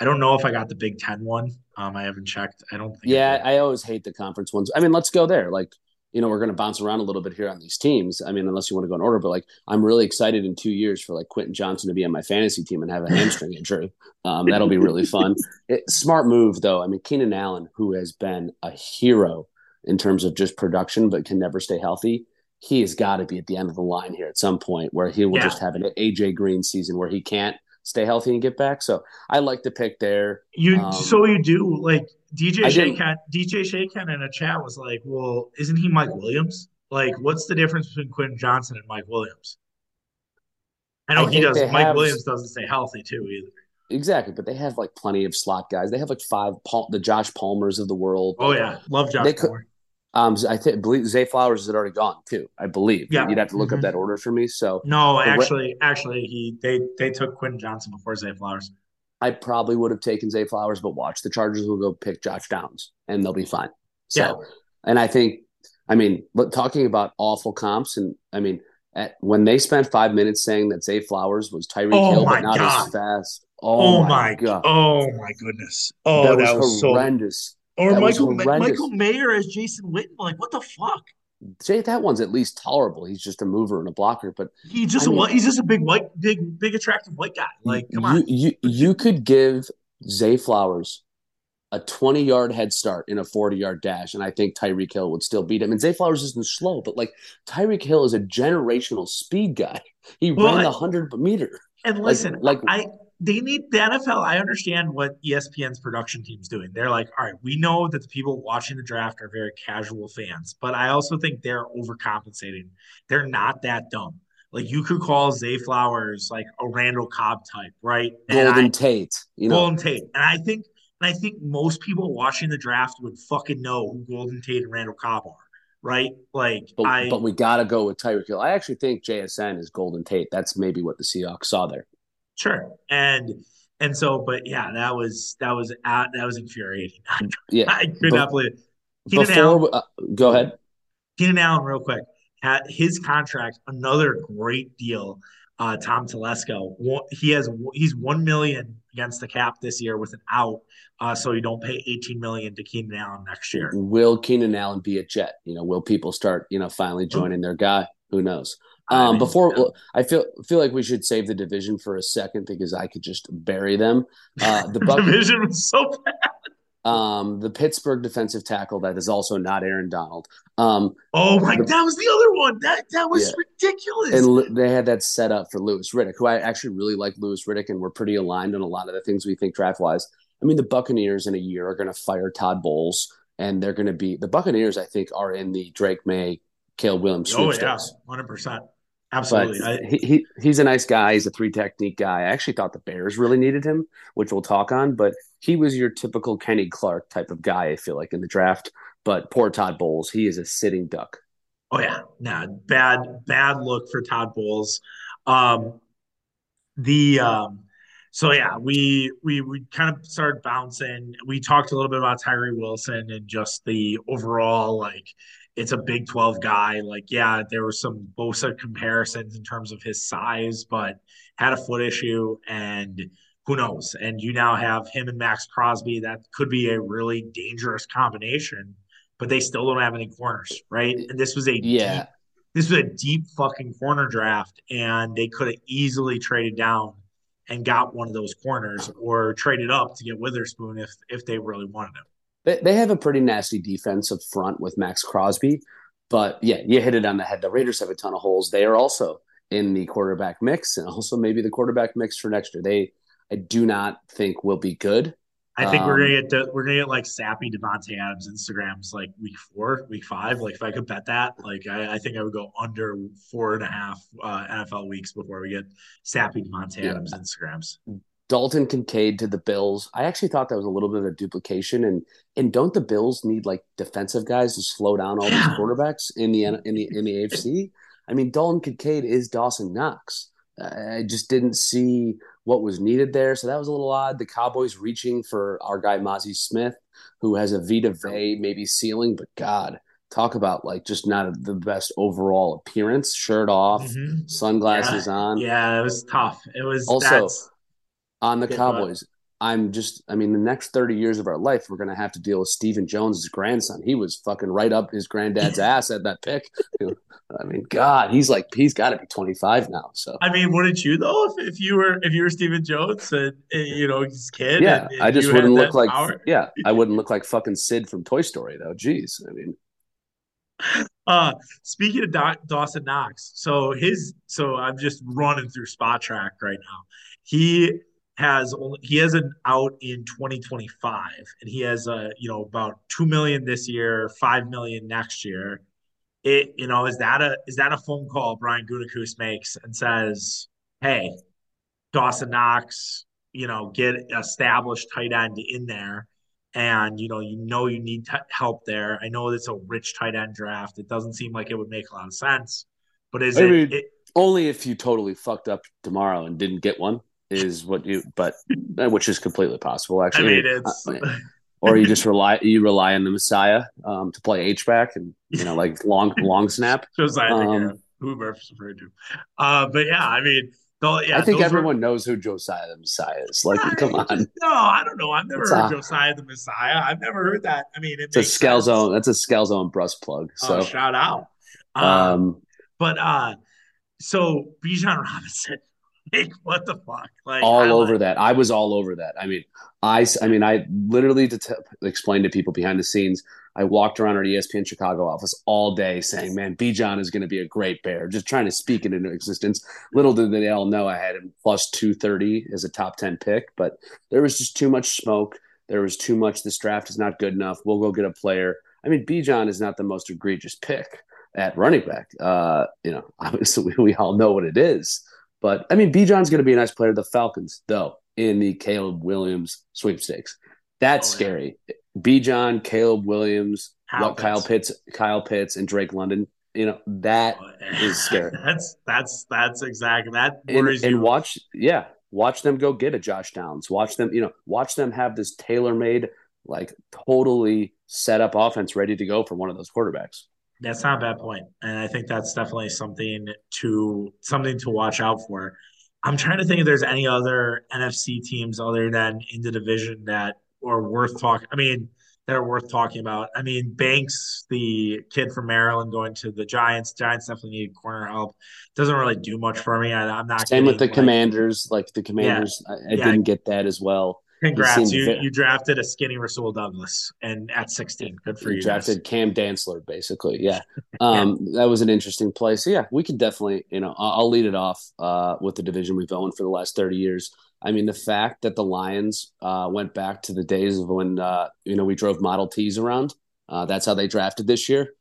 I don't know if I got the Big Ten one. Um, I haven't checked. I don't think. Yeah, I, I always hate the conference ones. I mean, let's go there. Like, you know, we're going to bounce around a little bit here on these teams. I mean, unless you want to go in order, but like, I'm really excited in two years for like Quentin Johnston to be on my fantasy team and have a hamstring injury. Um, that'll be really fun. It, smart move though. I mean, Keenan Allen, who has been a hero in terms of just production, but can never stay healthy. He has got to be at the end of the line here at some point where he will yeah. just have an AJ Green season where he can't stay healthy and get back. So I like to pick there. You um, so you do like DJ Shaken. DJ Shaken in a chat was like, "Well, isn't he Mike Williams? Like, what's the difference between Quentin Johnston and Mike Williams?" I know I he does. Mike have, Williams doesn't stay healthy too either. Exactly, but they have like plenty of slot guys. They have like five Paul, the Josh Palmers of the world. Oh yeah, love Josh they Palmer. Um, I think believe Zay Flowers is already gone too. I believe. Yeah, you'd have to look mm-hmm. up that order for me. So no, actually, actually, he they they took Quinn Johnson before Zay Flowers. I probably would have taken Zay Flowers, but watch the Chargers will go pick Josh Downs and they'll be fine. So, yeah. and I think, I mean, but talking about awful comps, and I mean, at, when they spent five minutes saying that Zay Flowers was Tyreek oh Hill, but not God. as fast. Oh, oh my god! Oh my goodness! Oh, that, that was, was horrendous. So, or that Michael Michael Mayer as Jason Witten. Like, what the fuck? Jay, that one's at least tolerable. He's just a mover and a blocker, but he's just I mean, a he's just a big white, big, big attractive white guy. Like, come you, on. You you could give Zay Flowers a 20 yard head start in a 40 yard dash, and I think Tyreek Hill would still beat him. And Zay Flowers isn't slow, but like Tyreek Hill is a generational speed guy. He well, ran the 100 meter. And listen, like, like I they need the NFL. I understand what ESPN's production team's doing. They're like, all right, we know that the people watching the draft are very casual fans, but I also think they're overcompensating. They're not that dumb. Like you could call Zay Flowers like a Randall Cobb type, right? Golden I, Tate, you know, Golden Tate, and I think, and I think most people watching the draft would fucking know who Golden Tate and Randall Cobb are right? Like, but, I, but we got to go with Tyreek Hill. I actually think JSN is Golden Tate. That's maybe what the Seahawks saw there. Sure. And and so, but yeah, that was that was at, that was infuriating. yeah, I could but, not believe it. Keenan before, Allen, uh, go ahead. Keenan Allen, real quick, had his contract, another great deal. uh, Tom Telesco. He has he's one million against the cap this year with an out, uh, so you don't pay eighteen million to Keenan Allen next year. Will Keenan Allen be a Jet? You know, will people start you know finally joining their guy? Who knows? Um, before I feel feel like we should save the division for a second because I could just bury them. Uh, the Buck- division was so bad. Um, the Pittsburgh defensive tackle that is also not Aaron Donald. Um, oh my, the, that was the other one. That that was yeah. ridiculous. And they had that set up for Louis Riddick, who I actually really like Louis Riddick, and we're pretty aligned on a lot of the things we think draft wise. I mean, the Buccaneers in a year are going to fire Todd Bowles, and they're going to be the Buccaneers. I think are in the Drake Maye, Caleb Williams. Oh yeah, hundred percent. Absolutely. I, he, he, he's a nice guy. He's a three technique guy. I actually thought the Bears really needed him, which we'll talk on, but he was your typical Kenny Clark type of guy, I feel like, in the draft. But poor Todd Bowles, he is a sitting duck. Oh yeah. Nah, bad, bad look for Todd Bowles. Um the um so yeah, we we we kind of started bouncing. We talked a little bit about Tyree Wilson and just the overall like it's a Big 12 guy. Like, yeah, there were some Bosa comparisons in terms of his size, but had a foot issue and who knows? And you now have him and Maxx Crosby. That could be a really dangerous combination, but they still don't have any corners, right? And this was a yeah. Deep, this was a deep fucking corner draft, and they could have easily traded down and got one of those corners or traded up to get Witherspoon if if they really wanted him. They, they have a pretty nasty defensive front with Maxx Crosby, but yeah, you hit it on the head. The Raiders have a ton of holes. They are also in the quarterback mix, and also maybe the quarterback mix for next year. They, I do not think will be good. I think um, we're gonna get we're gonna get like sappy Davante Adams Instagrams like week four, week five. Like if I could bet that, like I, I think I would go under four and a half uh, NFL weeks before we get sappy Davante yeah. Adams Instagrams. Dalton Kincaid to the Bills. I actually thought that was a little bit of a duplication, and and don't the Bills need like defensive guys to slow down all these quarterbacks in the in the in the AFC? I mean, Dalton Kincaid is Dawson Knox. I just didn't see what was needed there, so that was a little odd. The Cowboys reaching for our guy Mazi Smith, who has a Vita Vea maybe ceiling, but God, talk about like just not the best overall appearance. Shirt off, mm-hmm. sunglasses yeah. on. Yeah, it was tough. It was also on the Cowboys. I'm just, I mean, the next 30 years of our life, we're going to have to deal with Stephen Jones' grandson. He was fucking right up his granddad's ass at that pick. I mean, God, he's like, he's got to be 25 now. So, I mean, wouldn't you though, if, if you were, if you were Stephen Jones and, you know, his kid? Yeah. And, and I just wouldn't look like, power. yeah, I wouldn't look like fucking Sid from Toy Story though. Jeez. I mean, uh speaking of Dawson Knox, so his so I'm just running through Spotrac right now. He has only he has an out in 2025 and he has a you know about 2 million this year 5 million next year. It you know is that a is that a phone call brian gutekunst makes and says hey dawson knox you know get established tight end in there and you know you know you need t- help there. I know it's a rich tight end draft. It doesn't seem like it would make a lot of sense but is I it, mean, it only if you totally fucked up tomorrow and didn't get one is what you, but uh, which is completely possible actually. I mean, it's. Uh, or you just rely you rely on the Messiah um, to play H back and you know like long long snap. Josiah, um, who Murph's referred to. Uh, but yeah, I mean, yeah, I think everyone were... knows who Josiah the Messiah is. Like, I, come on. No, I don't know. I've never it's heard a, Josiah the Messiah. I've never heard that. I mean, it it's a Scalzone. That's a Scalzone Brust plug. Oh, so oh, shout out. Um, um, but uh, so Bijan Robinson like what the fuck? Like all over like- that. I was all over that. I mean i i mean i literally to t- explain to people behind the scenes. I walked around our espn chicago office all day saying man Bijan is going to be a great bear just trying to speak it into existence. Little did they all know i had him plus 230 as a top 10 pick but there was just too much smoke. There was too much this draft is not good enough. We'll go get a player. I mean Bijan is not the most egregious pick at running back. Uh you know obviously we all know what it is but I mean, Bijan's going to be a nice player. The Falcons, though, in the Caleb Williams sweepstakes, that's oh, scary. Yeah. Bijan, Caleb Williams, what Kyle Pitts, Kyle Pitts, and Drake London. You know that oh, is scary. that's that's that's exactly that. And, and watch, yeah, watch them go get a Josh Downs. Watch them, you know, watch them have this tailor made, like totally set up offense ready to go for one of those quarterbacks. That's not a bad point, and I think that's definitely something to something to watch out for. I'm trying to think if there's any other NFC teams other than in the division that are worth talking. I mean, that are worth talking about. I mean, Banks, the kid from Maryland, going to the Giants. Giants definitely need corner help. Doesn't really do much for me. I, am not. Same with the like, Commanders. Like the Commanders, yeah, I, I yeah. didn't get that as well. Congrats! You very, you drafted a skinny Rasul Douglas, and at 16, good for you. Drafted guys. Cam Dantzler, basically. Yeah, um, yeah. that was an interesting play. So yeah, we could definitely, you know, I'll lead it off uh, with the division we've owned for the last 30 years. I mean, the fact that the Lions uh, went back to the days of when uh, you know we drove Model Ts around. Uh, that's how they drafted this year.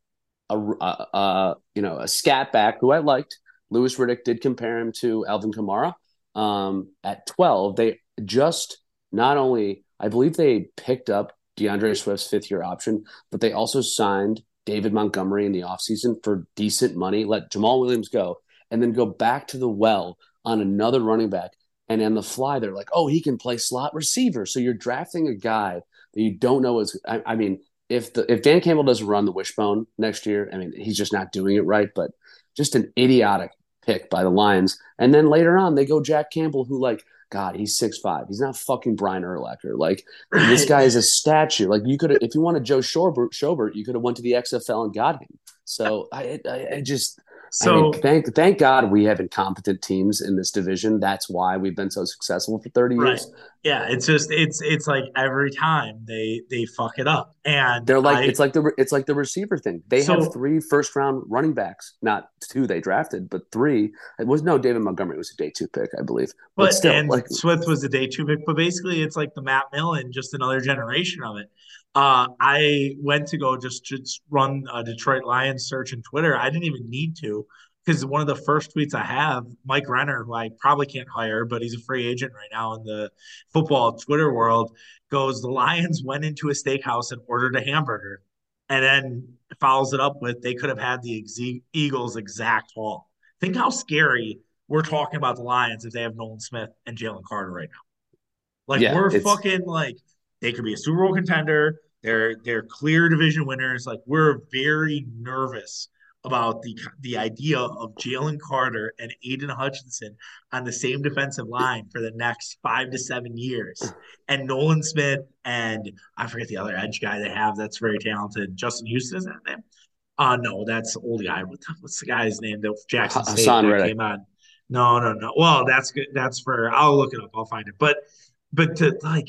A, uh, uh, you know, a scat back who I liked. Louis Riddick did compare him to Alvin Kamara. Um, at 12, they just not only I believe they picked up D'Andre Swift's fifth year option, but they also signed David Montgomery in the offseason for decent money, let Jamaal Williams go, and then go back to the well on another running back and on the fly, they're like, oh, he can play slot receiver. So you're drafting a guy that you don't know is. I, I mean, if the if Dan Campbell doesn't run the wishbone next year, I mean, he's just not doing it right. But just an idiotic pick by the Lions. And then later on, they go Jack Campbell, who like God, he's six five. He's not fucking Brian Urlacher. Like right. this guy is a statue. Like you could, if you wanted Joe Schobert, Schobert, you could have went to the XFL and got him. So I, I, I just so I mean, thank thank God we have incompetent teams in this division. That's why we've been so successful for 30 right. years. Yeah, it's just it's it's like every time they they fuck it up. And they're like I, it's like the it's like the receiver thing. They so, have three first round running backs, not two they drafted, but three. It was no David Montgomery was a day two pick, I believe. But, but still, and like Swift was a day two pick. But basically it's like the Matt Millen, just another generation of it. Uh, I went to go just, just run a Detroit Lions search in Twitter. I didn't even need to because one of the first tweets I have, Mike Renner, who I probably can't hire, but he's a free agent right now in the football Twitter world, goes, The Lions went into a steakhouse and ordered a hamburger. And then follows it up with, They could have had the ex- Eagles' exact haul. Think how scary we're talking about the Lions if they have Nolan Smith and Jalen Carter right now. Like, yeah, we're fucking like, they could be a Super Bowl contender. They're they're clear division winners. Like we're very nervous about the the idea of Jalen Carter and Aidan Hutchinson on the same defensive line for the next five to seven years, and Nolan Smith and I forget the other edge guy they have that's very talented. Justin Houston is that name? Uh no, that's old guy. What the, what's the guy's name that Jackson State Hassan that came on? No, no, no. Well, that's good. That's for I'll look it up. I'll find it. But but to like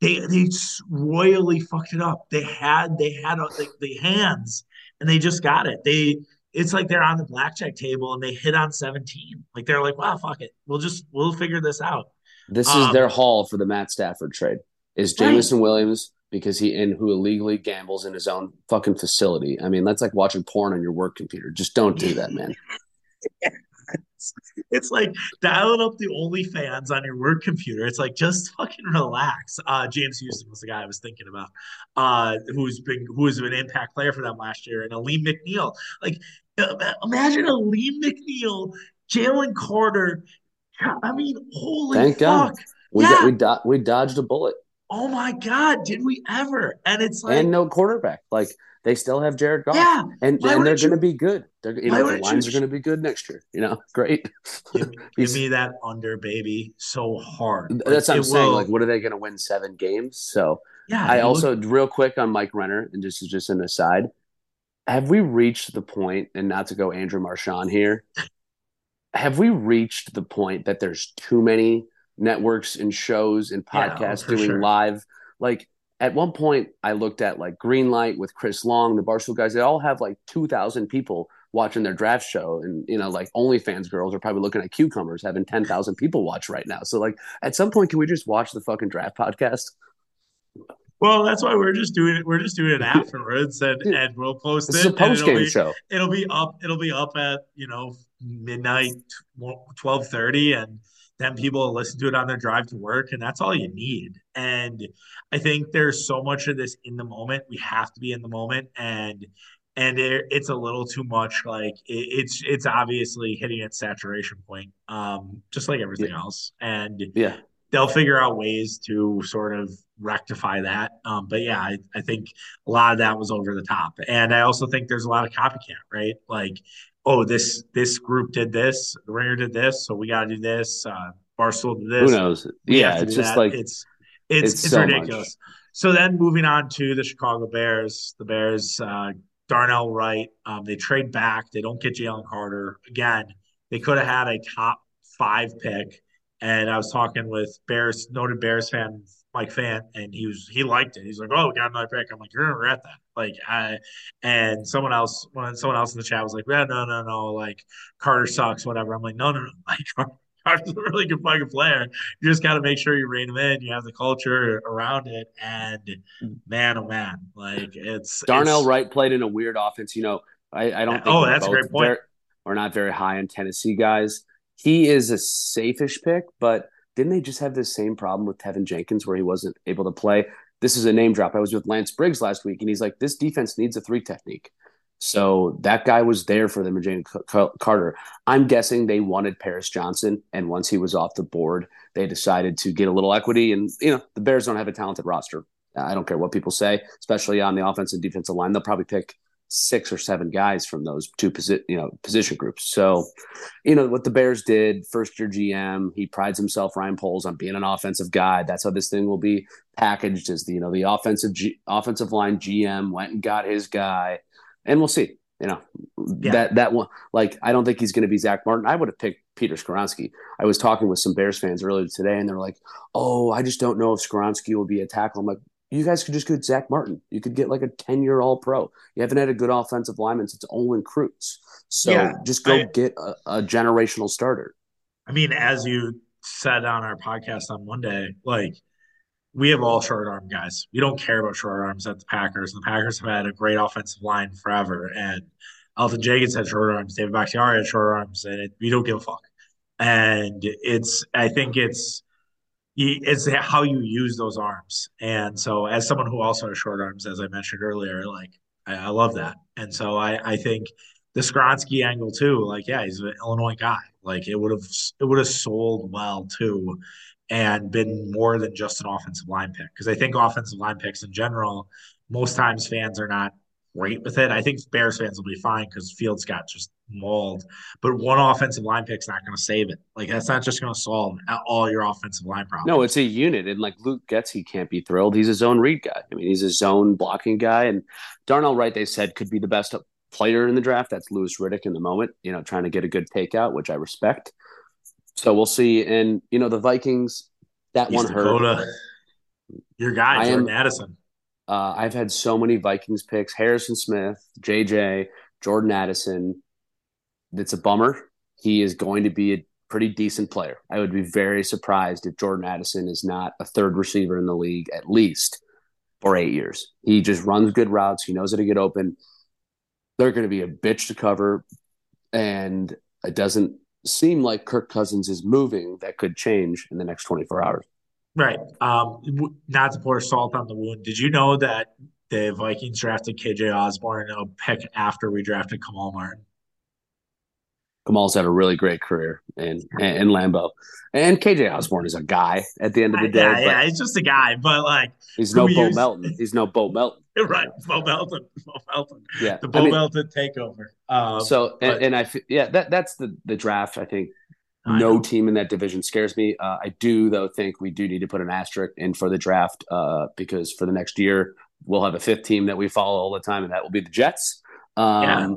they they royally fucked it up. They had they had uh, the, the hands and they just got it. They it's like they're on the blackjack table and they hit on 17. Like they're like, wow, fuck it. We'll just we'll figure this out. This um, is their haul for the Matt Stafford trade. Is Jameson right. Williams because he and who illegally gambles in his own fucking facility. I mean, that's like watching porn on your work computer. Just don't do that, man. it's, like dialing up the OnlyFans on your work computer. It's like just fucking relax. Uh, James Houston was the guy I was thinking about, uh, who's been who was an impact player for them last year, and Alim McNeill. Like, imagine Alim McNeill, Jalen Carter. I mean, holy Thank fuck! God. We yeah. we do, we dodged a bullet. Oh my god, did we ever? And it's like and no quarterback. Like they still have Jared Goff. Yeah, and, and they're going to be good. They're, you know, the Lions you, are going to be good next year. You know, great. Give, give me that under, baby, so hard. Like, that's what I'm saying. Will. Like, what are they going to win seven games? So, yeah. I also look- real quick on Mike Renner, and this is just an aside. Have we reached the point, and not to go Andrew Marchand here, have we reached the point that there's too many networks and shows and podcasts yeah, oh, doing sure. live? Like at one point I looked at like Greenlight with Chris Long, the Barstool guys. They all have like two thousand people watching their draft show, and you know, like OnlyFans girls are probably looking at cucumbers having ten thousand people watch right now. So like, at some point, can we just watch the fucking draft podcast? Well, that's why we're just doing it. We're just doing it afterwards, and and we'll post this it. It's a post game show. It'll be up. It'll be up at you know midnight, twelve thirty, and then people listen to it on their drive to work and that's all you need and i think there's so much of this in the moment we have to be in the moment and and it, it's a little too much like it, it's it's obviously hitting its saturation point um just like everything yeah. else and yeah they'll figure out ways to sort of rectify that. Um, but yeah, I, I think a lot of that was over the top. And I also think there's a lot of copycat, right? Like, oh, this this group did this, the Ringer did this, so we got to do this. Uh, Barstool did this. Who knows? Yeah, it's just that. like it's it's it's, it's so ridiculous. Much. So then moving on to the Chicago Bears, the Bears, uh, Darnell Wright, um, they trade back. They don't get Jalen Carter again. They could have had a top five pick. And I was talking with Bears, noted Bears fan Mike Fant, and he was he liked it. He's like, "Oh, we got another pick." I'm like, "You're gonna regret that." Like, I and someone else, when someone else in the chat was like, "Yeah, no, no, no, like Carter sucks, whatever." I'm like, "No, no, no, like Carter's a really good fucking player. You just got to make sure you rein him in. You have the culture around it, and man, oh man, like it's Darnell it's, Wright played in a weird offense. You know, I, I don't. oh, that's a great point. Very, we're not very high on Tennessee guys. He is a safeish pick, but didn't they just have the same problem with Teven Jenkins where he wasn't able to play? This is a name drop. I was with Lance Briggs last week, and he's like, "This defense needs a three technique." So that guy was there for them, and Jane Carter. I'm guessing they wanted Paris Johnson, and once he was off the board, they decided to get a little equity. And you know, the Bears don't have a talented roster. I don't care what people say, especially on the offensive and defensive line. They'll probably pick six or seven guys from those two posi- you know position groups. So, you know what the Bears did, first year GM, he prides himself Ryan Poles on being an offensive guy. That's how this thing will be packaged as the you know the offensive G- offensive line GM went and got his guy, and we'll see. You know yeah. that that one like I don't think he's going to be Zack Martin. I would have picked Peter Skoronski. I was talking with some Bears fans earlier today, and they're like, "Oh, I just don't know if Skoronski will be a tackle." I'm like, you guys could just get Zack Martin. You could get like a 10 year all pro. You haven't had a good offensive lineman since Olin Kreutz. So yeah, just go I, get a, a, generational starter. I mean, as you said on our podcast on Monday, like we have all short arm guys. We don't care about short arms at the Packers. The Packers have had a great offensive line forever. And Elgton Jenkins had short arms. David Bakhtiari had short arms. And it, we don't give a fuck. And it's, I think it's, it's how you use those arms. And so, as someone who also has short arms, as I mentioned earlier, like I, I love that. And so, I, I think the Skoronski angle too, like yeah, he's an Illinois guy. Like it would have it would have sold well too, and been more than just an offensive line pick. Because I think offensive line picks in general, most times fans are not great with it. I think Bears fans will be fine because Fields got just mauled. But one offensive line pick's not going to save it. Like that's not just going to solve all your offensive line problems. No, it's a unit, and like Luke Getsy can't be thrilled. He's a zone read guy. I mean, he's a zone blocking guy, and Darnell Wright they said could be the best player in the draft. That's Louis Riddick in the moment. You know, trying to get a good takeout, which I respect. So we'll see. And you know, the Vikings that East one Dakota. hurt. Your guy, Jordan Addison. Uh, I've had so many Vikings picks: Harrison Smith, JJ, Jordan Addison. It's a bummer. He is going to be a pretty decent player. I would be very surprised if Jordan Addison is not a third receiver in the league at least for eight years. He just runs good routes. He knows how to get open. They're going to be a bitch to cover, and it doesn't seem like Kirk Cousins is moving. That could change in the next 24 hours. Right. Um, not to pour salt on the wound. Did you know that the Vikings drafted KJ Osborn a pick after we drafted Kamal Martin? Kamal's had a really great career in in Lambeau, and KJ Osborn is a guy at the end of the day. Yeah, yeah, he's just a guy, but like he's no Bo Melton. He's no Bo Melton. right, Bo Melton. Bo Melton. Yeah, the Bo I mean, Melton takeover. Um, so, and, but, and I yeah that that's the the draft. I think no team in that division scares me. Uh, I do, though, think we do need to put an asterisk in for the draft uh, because for the next year, we'll have a fifth team that we follow all the time, and that will be the Jets. Um, yeah.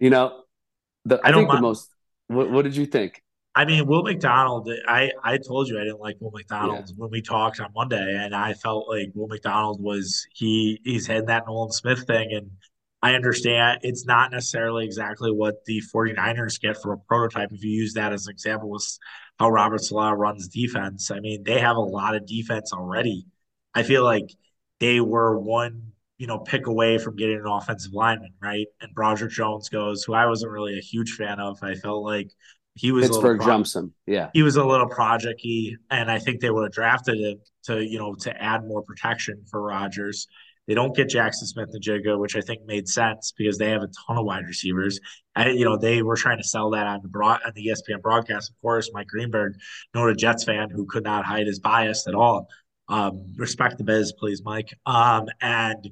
You know, the, I, I think the most. What, what, did you think? I mean, Will McDonald. I I told you I didn't like Will McDonald yeah. when we talked on Monday, and I felt like Will McDonald was he he's had that Nolan Smith thing, and I understand it's not necessarily exactly what the 49ers get from a prototype. If you use that as an example, was how Robert Saleh runs defense. I mean, they have a lot of defense already. I feel like they were one, you know, pick away from getting an offensive lineman, right? And Broderick Jones goes, who I wasn't really a huge fan of. I felt like he was Pittsburgh pro- jumps him. Yeah. He was a little projecty, and I think they would have drafted him to, you know, to add more protection for Rodgers They don't get Jackson Smith-Njigba, which I think made sense because they have a ton of wide receivers. I, you know, they were trying to sell that on the broad on the ESPN broadcast. Of course, Mike Greenberg, noted Jets fan who could not hide his bias at all. Um, respect the biz, please, Mike. Um, and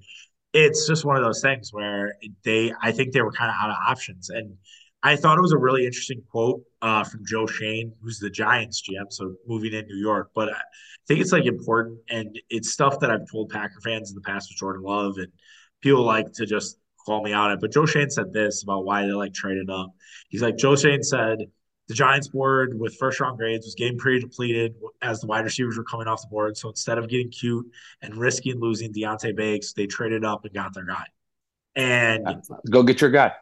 it's just one of those things where they, I think they were kind of out of options. And I thought it was a really interesting quote uh, from Joe Schoen, who's the Giants GM, so moving in New York. But I think it's like important, and it's stuff that I've told Packer fans in the past with Jordan Love, and people like to just call me out it. But Joe Schoen said this about why they like traded up. He's like Joe Schoen said the Giants board with first round grades was getting pretty depleted as the wide receivers were coming off the board. So instead of getting cute and risking losing Deonte Banks, they traded up and got their guy. And go get your guy.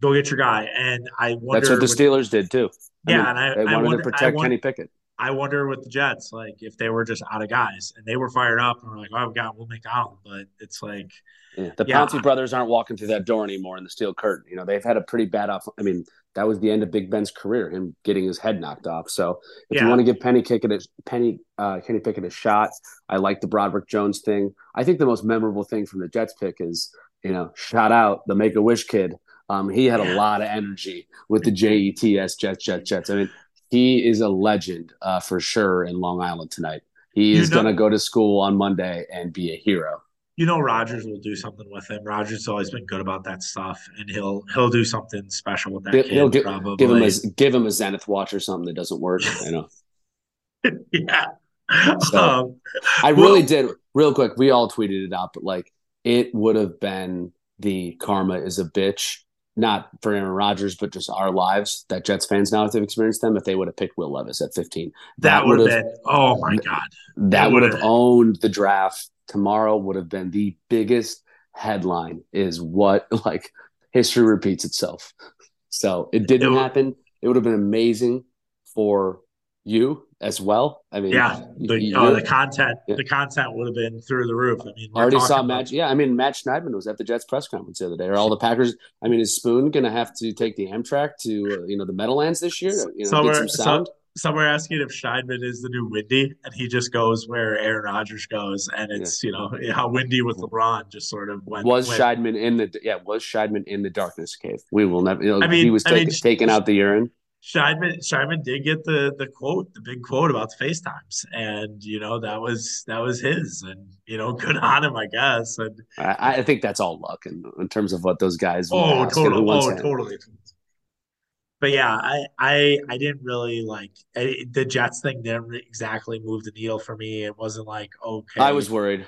Go get your guy. And I wonder That's what the Steelers did too. I yeah, mean, and I, they wanted I wonder, to protect wonder, Kenny Pickett. I wonder with the Jets, like if they were just out of guys and they were fired up and were like, "Oh, God, we got Will McDonald," but it's like yeah. the yeah. Pouncey brothers aren't walking through that door anymore in the steel curtain. You know, they've had a pretty bad off. I mean, that was the end of Big Ben's career, him getting his head knocked off. So if yeah. you want to give Penny Pickett a, Penny uh, Kenny Pickett a shot, I like the Broderick Jones thing. I think the most memorable thing from the Jets pick is you know, shout out the Make a Wish kid. Um, he had a lot of energy with the JETS Jets Jets Jets. I mean, he is a legend uh, for sure in Long Island tonight. He is going to go to school on Monday and be a hero. You know, Rodgers will do something with him. Rodgers has always been good about that stuff, and he'll he'll do something special with that he'll, kid. He'll give, probably. give him a give him a Zenith watch or something that doesn't work. You know. yeah. So, um, I really well, did. Real quick, we all tweeted it out, but like it would have been the karma is a bitch not for Aaron Rodgers, but just our lives that Jets fans now have experienced them if they would have picked Will Levis at 15. That, that would have been, oh my God. That, that would have owned the draft. Tomorrow would have been the biggest headline is what like history repeats itself. So it didn't it happen. It would have been amazing for you as well. I mean, yeah, the, oh, the content, yeah. the content would have been through the roof. I mean, I already saw Matt. Yeah, I mean, Matt Schneidman was at the Jets press conference the other day. Are all the Packers? I mean, is Spoon going to have to take the Amtrak to uh, you know the Meadowlands this year? You know, somewhere, some sound. somewhere asking if Schneidman is the new Windy, and he just goes where Aaron Rodgers goes, and it's yeah. you know how Windy with LeBron just sort of went. Was went. Schneidman in the yeah? Was Schneidman in the darkness cave? We will never. You know, I mean, he was I mean, taking out the urine. Schneidman Schneidman did get the the quote, the big quote about the FaceTimes, and you know that was that was his, and you know good on him, I guess. And I, I think that's all luck in, in terms of what those guys. Oh, totally. Oh, totally. But yeah, I I I didn't really like I, the Jets thing. Didn't exactly move the needle for me. It wasn't like okay. I was worried.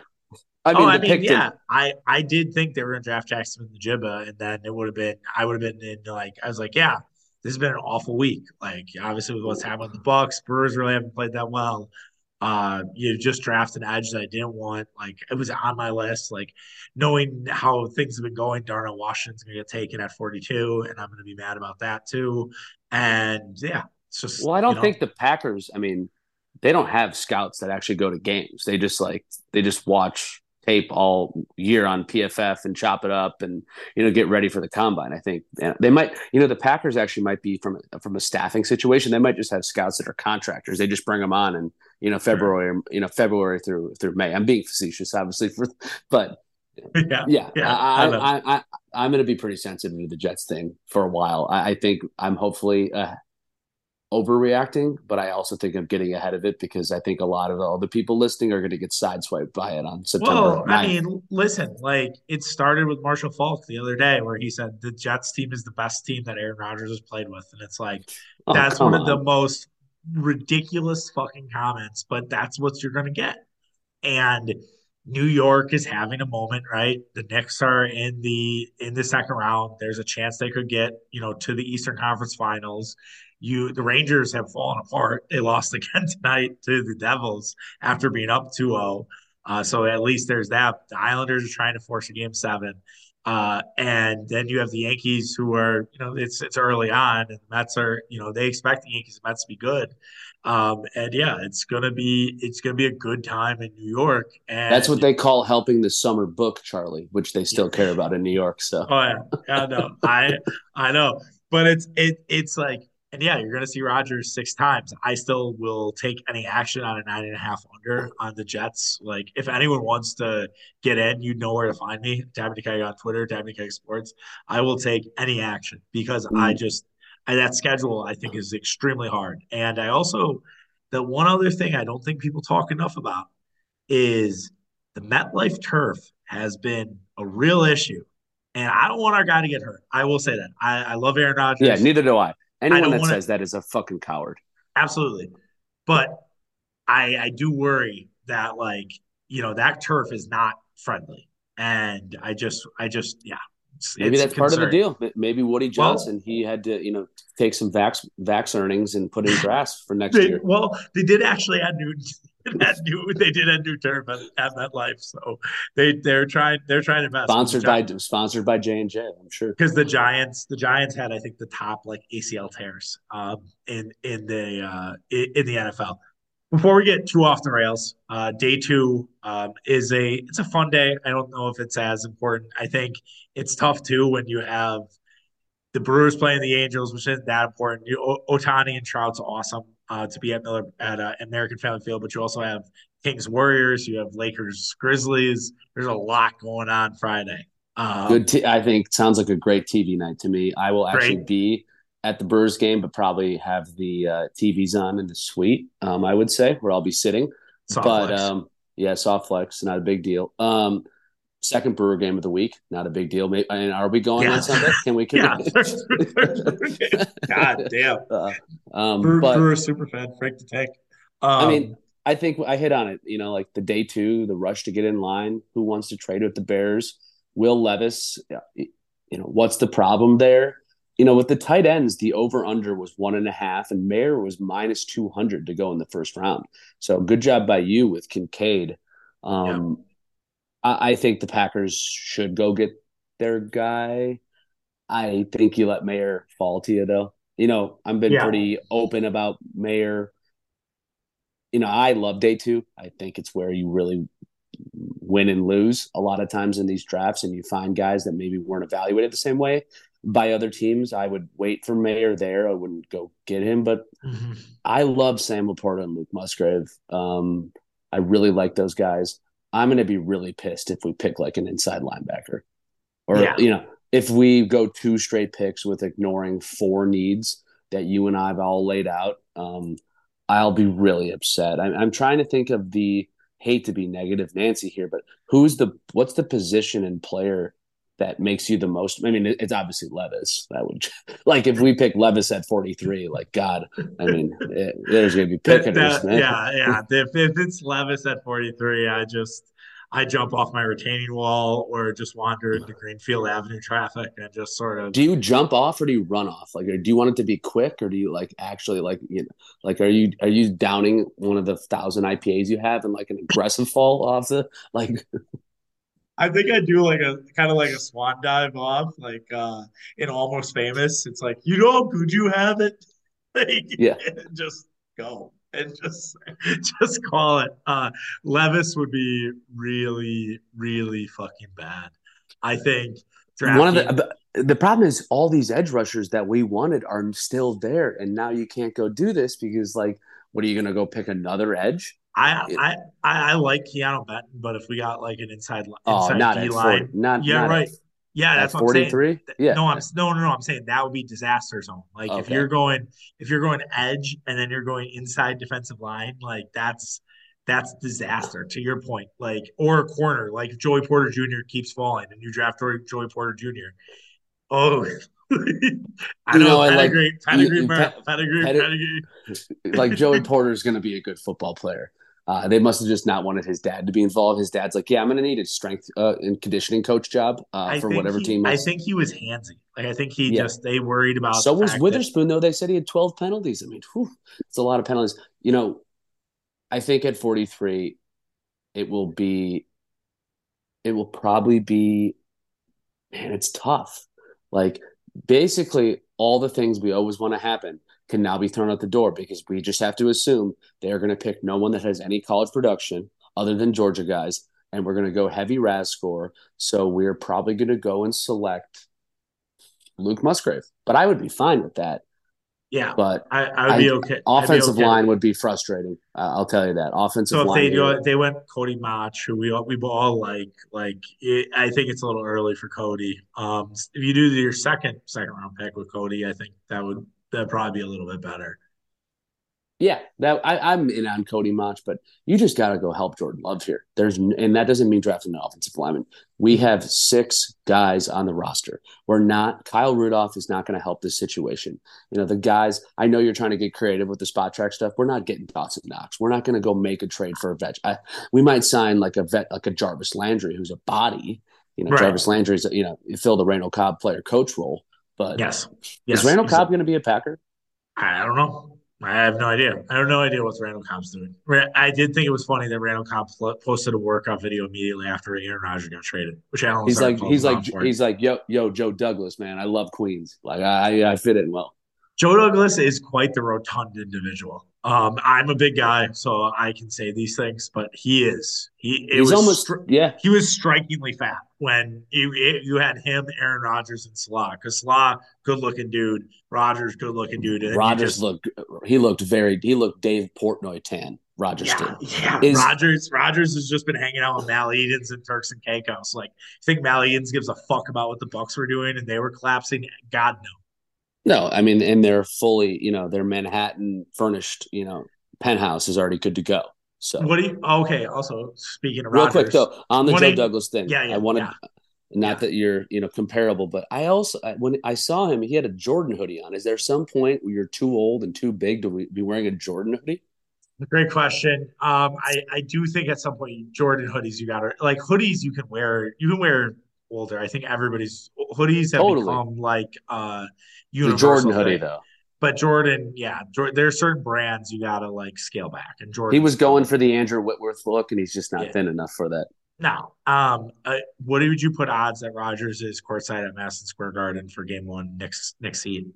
I oh, mean, oh, I mean, yeah, I I did think they were going to draft Jackson in the Jibba, and then it would have been I would have been in like I was like, yeah, this has been an awful week. Like obviously with what's happened with the Bucks, Brewers really haven't played that well. Uh, you just drafted an edge that I didn't want. Like it was on my list. Like knowing how things have been going, Darnell Washington's gonna get taken at 42, and I'm gonna be mad about that too. And yeah, it's just well, I don't you know, think the Packers. I mean, they don't have scouts that actually go to games. They just like they just watch tape all year on PFF and chop it up and you know get ready for the combine. I think they might you know the Packers actually might be from from a staffing situation. They might just have scouts that are contractors. They just bring them on and you know February sure. you know February through through May. I'm being facetious, obviously, for but yeah, yeah, yeah I, I, I, I am going to be pretty sensitive to the Jets thing for a while. I, I think I'm hopefully uh, overreacting, but I also think I'm getting ahead of it because I think a lot of the other people listening are going to get sideswiped by it on September. Well, 9th. I mean, listen, like it started with Marshall Faulk the other day where he said the Jets team is the best team that Aaron Rodgers has played with, and it's like oh, that's one on. of the most ridiculous fucking comments, but that's what you're going to get, and. New York is having a moment, right? The Knicks are in the in the second round. There's a chance they could get, you know, to the Eastern Conference Finals you the Rangers have fallen apart. They lost again tonight to the Devils after being up 2-0. Uh, so at least there's that. The Islanders are trying to force a game seven. Uh, and then you have the Yankees who are, you know, it's it's early on, and the Mets are, you know, they expect the Yankees and Mets to be good. Um, and yeah, it's gonna be it's gonna be a good time in New York. And that's what they call helping the summer book, Charlie, which they still care about in New York. So oh yeah, I know, I I know, but it's it it's like and yeah, you're going to see Rodgers six times. I still will take any action on a nine and a half under on the Jets. Like, if anyone wants to get in, you know where to find me. Dabney Keg on Twitter, Dabney Keg Sports. I will take any action because mm. I just I, that schedule I think is extremely hard. And I also the one other thing I don't think people talk enough about is the MetLife turf has been a real issue. And I don't want our guy to get hurt. I will say that. I, I love Aaron Rodgers. Yeah, neither do I. Anyone that wanna, says that is a fucking coward. Absolutely. But I I do worry that like, you know, that turf is not friendly. And I just I just yeah. It's, Maybe it's that's part of the deal. Maybe Woody Johnson, well, he had to, you know, take some vax vax earnings and put in grass for next they, year. Well, they did actually add new that new they did a new turf at, at MetLife, so they they're trying they're trying to invest. Sponsored by sponsored by J and J, I'm sure. Because the Giants the Giants had I think the top like ACL tears um, in in the uh, in the NFL. Before we get too off the rails, uh, day two um, is a it's a fun day. I don't know if it's as important. I think it's tough too when you have the Brewers playing the Angels, which isn't that important. You, o- Ohtani and Trout's awesome uh, to be at Miller at uh, American Family Field, but you also have Kings Warriors, you have Lakers Grizzlies. There's a lot going on Friday. Um, Good, t- I think sounds like a great TV night to me. I will actually great. be at the Brewers game, but probably have the uh, TVs on in the suite. Um, I would say where I'll be sitting. Soft but um, yeah, soft flex, not a big deal. Um, second Brewer game of the week. Not a big deal. Maybe, and are we going yeah. on Sunday? Can we? Can yeah. We... God damn. Uh, um, Brewer, but, Brewer super fan, Frank the Tank. Um, I mean, I think I hit on it. You know, like the day two, the rush to get in line. Who wants to trade with the Bears? Will Levis. You know, what's the problem there? You know, with the tight ends, the over under was one and a half, and Mayer was minus 200 to go in the first round. So good job by you with Kincaid. Um, yeah I, I think the Packers should go get their guy. I think you let Mayer fall to you though. You know, I've been yeah. pretty open about Mayer. You know, I love day two. I think it's where you really win and lose a lot of times in these drafts, and you find guys that maybe weren't evaluated the same way by other teams. I would wait for Mayer there. I wouldn't go get him, but mm-hmm. I love Sam LaPorta and Luke Musgrave. Um, I really like those guys. I'm going to be really pissed if we pick like an inside linebacker, or yeah. you know, if we go two straight picks with ignoring four needs that you and I've all laid out. Um, I'll be really upset. I'm, I'm trying to think of the hate to be negative Nancy here, but who's the what's the position and player that makes you the most? I mean, it's obviously Levis. That would like if we pick Levis at 43, like God, I mean, it, there's gonna be picking. yeah, yeah. If, if it's Levis at 43, I just I jump off my retaining wall or just wander into Greenfield Avenue traffic and just sort of. Do you jump off or do you run off? Like, do you want it to be quick or do you like actually like you know like are you are you downing one of the thousand IPAs you have and like an aggressive fall off the like? I think I do like a kind of like a swan dive off, like uh in Almost Famous. It's like you know how good you have it, like, yeah, just go and just just call it. Uh, Levis would be really, really fucking bad. I think. One of the the problem is all these edge rushers that we wanted are still there, and now you can't go do this because like, what are you going to go pick another edge? I, I I like Keanu Benton, but if we got like an inside oh, inside oh, not D line, not yeah, not right. At, yeah, that's forty three. Yeah, no, I'm no, no, no. I'm saying that would be disaster zone. Like okay. if you're going, if you're going edge and then you're going inside defensive line, like that's that's disaster. To your point, like or a corner, like Joey Porter Jr. keeps falling and you draft Joey Porter Jr. Oh, I know, know pedigree, like, pedigree, pedigree, pedigree, pedigree. like Joey Porter is going to be a good football player. Uh, they must have just not wanted his dad to be involved. His dad's like, "Yeah, I'm going to need a strength uh, and conditioning coach job uh, for whatever he, team." I think he was handsy. Like I think he yeah. just they worried about. So was Witherspoon that, though. They said he had 12 penalties. I mean, whew, it's a lot of penalties. You know, I think at 43, it will be. It will probably be, man. It's tough. Like basically, all the things we always want to happen can now be thrown out the door because we just have to assume they're going to pick no one that has any college production other than Georgia guys, and we're going to go heavy RAS score. So we're probably going to go and select Luke Musgrave, but I would be fine with that. Yeah, but I, I would be okay. Offensive be okay. line would be frustrating. Uh, I'll tell you that. Offensive so if line. they do, they went Cody Mauch, who we all, we all like. Like it, I think it's a little early for Cody. Um, if you do your second second round pick with Cody, I think that would that probably be a little bit better. Yeah, that I, am in on Cody Mauch, but you just got to go help Jordan Love here. There's and that doesn't mean drafting an offensive lineman. We have six guys on the roster. We're not Kyle Rudolph is not going to help this situation. You know the guys. I know you're trying to get creative with the Spotrac stuff. We're not getting Dawson Knox. We're not going to go make a trade for a vet. I, we might sign like a vet, like a Jarvis Landry, who's a body. You know, right. Jarvis Landry's you know fill the Randall Cobb player coach role. But yes, yes. is Randall Cobb going to be a Packer? I don't know. I have no idea. I have no idea what Randall Cobb's doing. I did think it was funny that Randall Cobb posted a workout video immediately after Aaron Rodgers got traded, which Alan he's like he's like he's like yo yo Joe Douglas man, I love Queens. Like I I fit in well. Joe Douglas is quite the rotund individual. Um, I'm a big guy, so I can say these things, but he is. He it he's almost yeah. He was strikingly fat when you you had him, Aaron Rodgers, and Saleh. Because Saleh, good looking dude. Rodgers, good looking dude. Rodgers just, looked. He looked very. He looked Dave Portnoy tan. Rodgers yeah, did. Yeah, is, Rodgers. Rodgers has just been hanging out with Mal Edens and Turks and Caicos. Like, I think Mal Edens gives a fuck about what the Bucks were doing, and they were collapsing. God no. No, I mean, and they're fully, you know, their Manhattan furnished, you know, penthouse is already good to go. So what do you? Okay. Also, speaking of real Rodgers, quick though, on the Joe Douglas thing, yeah, yeah, I wanted. Yeah. Not yeah. that you're, you know, comparable, but I also when I saw him, he had a Jordan hoodie on. Is there some point where you're too old and too big to be wearing a Jordan hoodie? Great question. Um, I I do think at some point Jordan hoodies you got to like hoodies you can wear. You can wear older. I think everybody's hoodies have totally. become like uh the Jordan hoodie thing. though. But Jordan, yeah, there are certain brands you gotta like scale back. And Jordan, he was going for the Andrew Whitworth look, and he's just not yeah. thin enough for that. No. Um. Uh, what would you put odds that Rodgers is courtside at Madison Square Garden for Game One next next seed?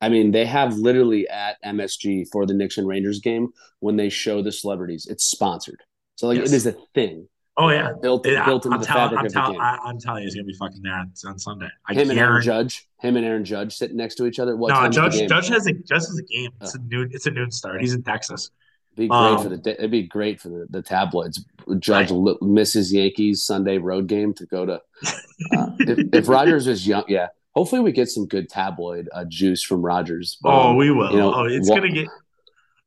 I mean, they have literally at MSG for the Knicks and Rangers game when they show the celebrities, it's sponsored. So like yes. it is a thing. Oh yeah, built it, built into I'm the tell, fabric I'm of tell, the game. I, am telling you, he's gonna be fucking there on, on Sunday. I him and Aaron Judge, him and Aaron Judge sitting next to each other. What no, Judge Judge has a Judge has a game. It's uh, a noon. It's a noon start. He's in Texas. Be great um, for the. It'd be great for the, the tabloids. Judge right. misses Yankees Sunday road game to go to. Uh, if, if Rodgers is young, yeah. Hopefully, we get some good tabloid uh, juice from Rodgers. oh, we will. You know, oh, it's gonna get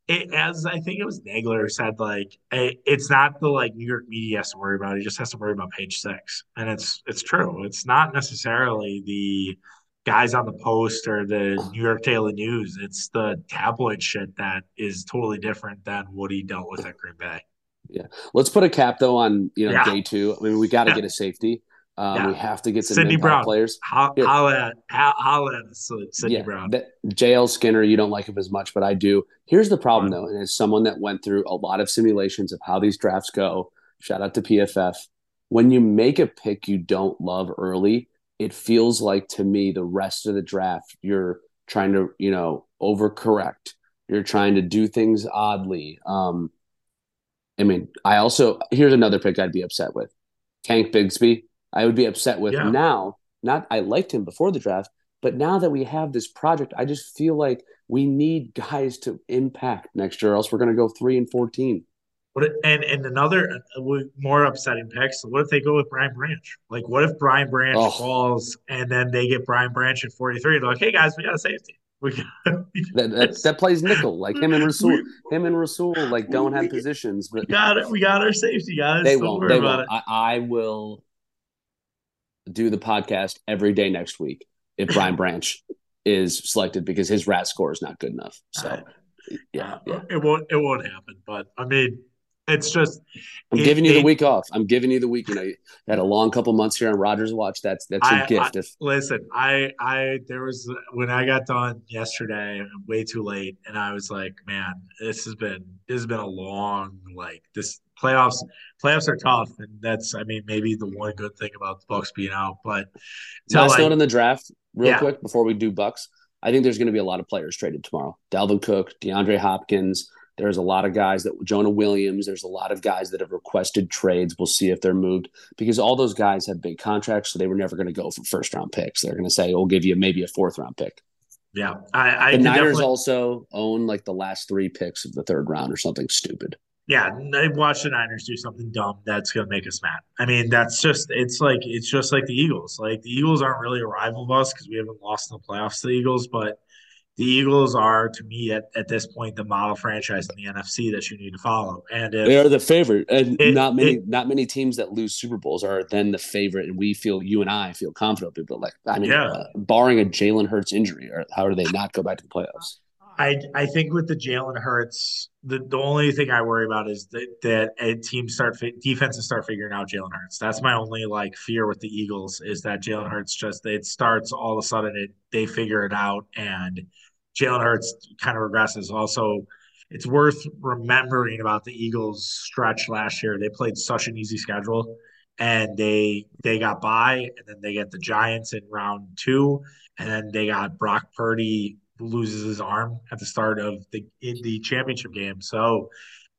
it, as I think it was Nagler said, like it's not the like New York media has to worry about. He just has to worry about page six, and it's it's true. It's not necessarily the guys on the post or the New York Daily News. It's the tabloid shit that is totally different than what he dealt with at Green Bay. Yeah, let's put a cap though on you know yeah. day two. I mean, we got to yeah. get a safety. Um, yeah. We have to get some Sydney Brown players. Ho- yeah. Holla at, Sydney yeah, Brown. JL Skinner, you don't like him as much, but I do. Here's the problem, though, and as someone that went through a lot of simulations of how these drafts go, shout out to PFF. When you make a pick you don't love early, it feels like to me the rest of the draft you're trying to, you know, overcorrect. You're trying to do things oddly. Um, I mean, I also here's another pick I'd be upset with. Tank Bigsby, I would be upset with yeah. now. Not I liked him before the draft, but now that we have this project, I just feel like we need guys to impact next year, else we're going to go three and fourteen. What and and another uh, more upsetting pick. So what if they go with Brian Branch? Like, what if Brian Branch oh. falls and then they get Brian Branch at forty three? They're like, hey guys, we got a safety. We got, that, that, that plays nickel like him and Rasul. We, him and Rasul like don't have positions, but we got it. We got our safety guys. They don't won't. They won't. I, I will do the podcast every day next week if Brian Branch is selected because his RAS score is not good enough. So yeah, uh, yeah, it won't it won't happen. But I mean, it's just I'm it, giving you it, the week off. I'm giving you the week. You know, you had a long couple months here on Rodgers Watch. That's that's a gift. I, if, listen, I I there was when I got done yesterday, way too late, and I was like, man, this has been this has been a long like this playoffs playoffs are tough, and that's I mean maybe the one good thing about the Bucks being out. But last like, note in the draft, real yeah. quick before we do Bucks, I think there's going to be a lot of players traded tomorrow. Dalvin Cook, DeAndre Hopkins. There's a lot of guys that Jonah Williams. There's a lot of guys that have requested trades. We'll see if they're moved because all those guys have big contracts, so they were never going to go for first round picks. They're going to say, "We'll give you maybe a fourth round pick." Yeah, I, I the Niners definitely... also own like the last three picks of the third round or something stupid. Yeah, they watch the Niners do something dumb that's going to make us mad. I mean, that's just it's like it's just like the Eagles. Like the Eagles aren't really a rival of us because we haven't lost in the playoffs to the Eagles, but the Eagles are to me at, at this point the model franchise in the NFC that you need to follow. And if, they are the favorite, and it, not many it, not many teams that lose Super Bowls are then the favorite. And we feel you and I feel confident. But like, I mean, yeah. uh, barring a Jalen Hurts injury, or how do they not go back to the playoffs? I I think with the Jalen Hurts, the, the only thing I worry about is that that a team start defenses start figuring out Jalen Hurts. That's my only like fear with the Eagles is that Jalen Hurts just it starts all of a sudden it they figure it out and Jalen Hurts kind of regresses. Also, it's worth remembering about the Eagles stretch last year. They played such an easy schedule and they they got by and then they get the Giants in round 2 and then they got Brock Purdy loses his arm at the start of the the championship game. So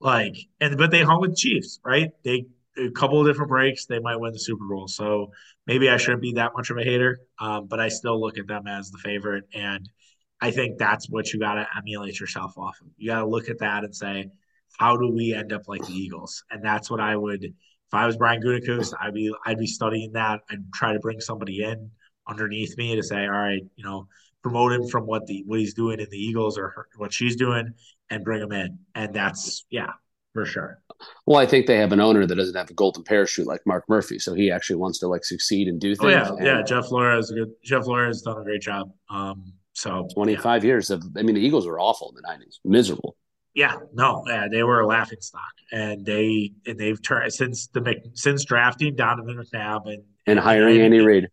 like and but they hung with Chiefs, right? They a couple of different breaks, they might win the Super Bowl. So maybe I shouldn't be that much of a hater, um, but I still look at them as the favorite and I think that's what you got to emulate yourself off of. You got to look at that and say, how do we end up like the Eagles? And that's what I would, if I was Brian Gutekunst, I'd be, I'd be studying that. I'd try to bring somebody in underneath me to say, all right, you know, promote him from what the what he's doing in the Eagles or her, what she's doing, and bring him in. And that's yeah, for sure. Well, I think they have an owner that doesn't have a golden parachute like Mark Murphy, so he actually wants to like succeed and do things. Oh yeah, and, yeah. Jeff Lurie's, good. Jeff Lurie's done a great job. Um, so 25 yeah. years of, I mean, the Eagles were awful in the 90s, miserable. Yeah, no, yeah, they were a laughing stock, and they and they've turned since the since drafting Donovan McNabb and and hiring and, Andy Reid.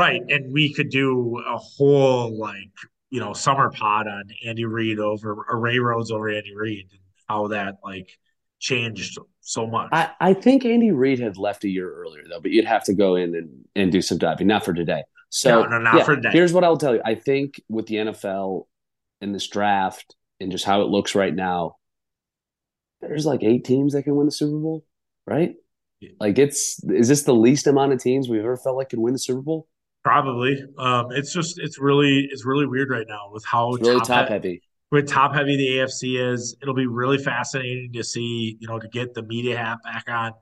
Right, and we could do a whole like you know summer pod on Andy Reid over or Ray Rhodes over Andy Reid and how that like changed so much. I, I think Andy Reid had left a year earlier though, but you'd have to go in and, and do some diving, not for today. So no, no, not yeah, for today. Here's what I'll tell you. I think with the NFL and this draft and just how it looks right now, there's like eight teams that can win the Super Bowl, right? Like it's is this the least amount of teams we've ever felt like can win the Super Bowl? Probably. Um, it's just it's really it's really weird right now with how it's really top, top heavy. With top heavy the AFC is, it'll be really fascinating to see, you know, to get the media hat back on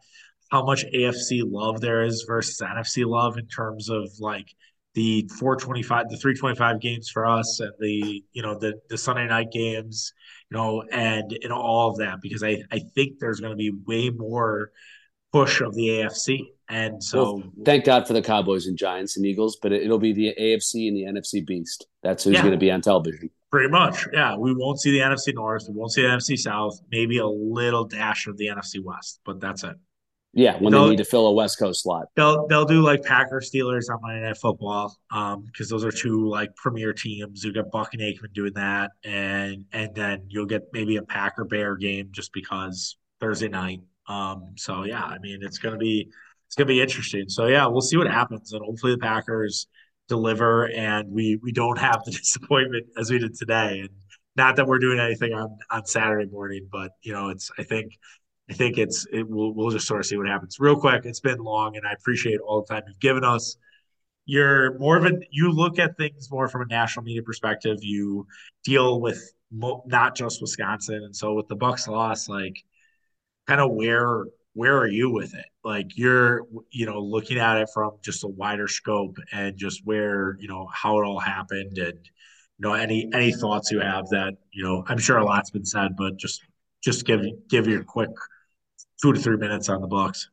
how much AFC love there is versus NFC love in terms of like the 425 the 325 games for us and the you know the the sunday night games you know and and all of that because i i think there's going to be way more push of the afc and so well, thank god for the cowboys and giants and eagles but it, will be the afc and the nfc beast. That's who's yeah, going to be on television. Pretty much yeah. We won't see the nfc north we won't see the nfc south maybe a little dash of the nfc west but that's it. Yeah, when they'll, they need to fill a West Coast slot, they'll they'll do like Packers Steelers on Monday Night Football, um, because those are two like premier teams. You got Buck and Aikman doing that, and and then you'll get maybe a Packer Bear game just because Thursday night. Um, so yeah, I mean it's gonna be it's gonna be interesting. So yeah, we'll see what happens, and hopefully the Packers deliver, and we we don't have the disappointment as we did today. And not that we're doing anything on on Saturday morning, but you know it's I think I think it's it we'll we'll just sort of see what happens. Real quick, it's been long, and I appreciate all the time you've given us. You're more of a you look at things more from a national media perspective. You deal with mo- not just Wisconsin, and so with the Bucks loss, like kind of where where are you with it? Like you're you know looking at it from just a wider scope and just where you know how it all happened and you know any any thoughts you have that you know I'm sure a lot's been said, but just just give give your quick two to three minutes on the Bucks.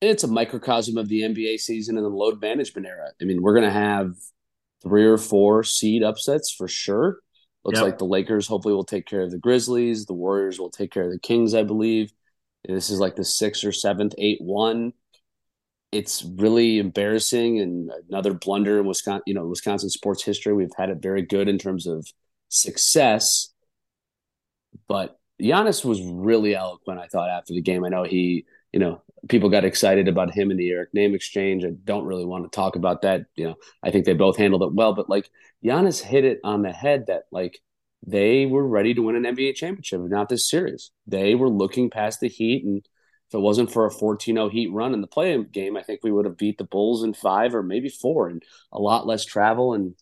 It's a microcosm of the NBA season and the load management era. I mean, we're going to have three or four seed upsets for sure. Looks yep. like the Lakers hopefully will take care of the Grizzlies. The Warriors will take care of the Kings, I believe. This is like the sixth or seventh, eight one. It's really embarrassing and another blunder in Wisconsin. You know, Wisconsin sports history. We've had it very good in terms of success, but Giannis was really eloquent. I thought after the game. I know he, you know, people got excited about him and the Eric Nehm exchange. I don't really want to talk about that. You know, I think they both handled it well, but like Giannis hit it on the head that like they were ready to win an NBA championship, not this series. They were looking past the Heat, and if it wasn't for a 14-0 Heat run in the play game, I think we would have beat the Bulls in five or maybe four, and a lot less travel. And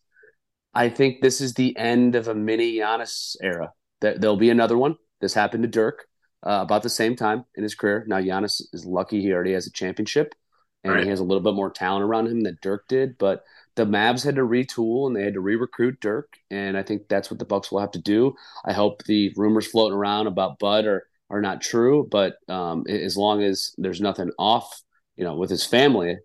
I think this is the end of a mini Giannis era. There'll be another one. This happened to Dirk uh, about the same time in his career. Now Giannis is lucky he already has a championship, and right. he has a little bit more talent around him than Dirk did, but the Mavs had to retool and they had to re-recruit Dirk, and I think that's what the Bucks will have to do. I hope the rumors floating around about Bud are are not true, but um, as long as there's nothing off, you know, with his family,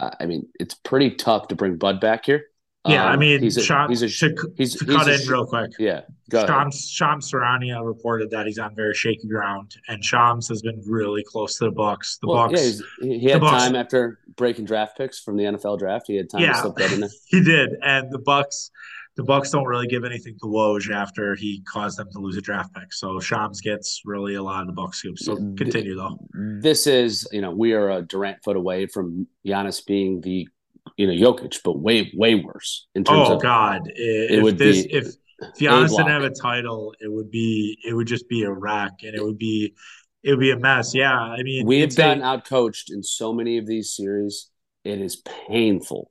I mean, it's pretty tough to bring Bud back here. Yeah, um, I mean, he's a, Sean, he's a, to, he's, to cut he's in real quick. Yeah, Shams, Shams Charania reported that he's on very shaky ground, and Shams has been really close to the Bucks. The well, Bucks, yeah, he had Bucks, time after breaking draft picks from the NFL draft. He had time yeah, to slip that in there. he did, and the Bucks, the Bucks don't really give anything to Woj after he caused them to lose a draft pick. So Shams gets really a lot of the Bucks scoops. So continue though. This is, you know, we are a Durant foot away from Giannis being the you know Jokic, but way way worse in terms oh, of. God, if it would this, be if if Giannis didn't have a title, it would be it would just be a wreck, and it would be it would be a mess. Yeah, I mean, we have gotten out coached in so many of these series. It is painful.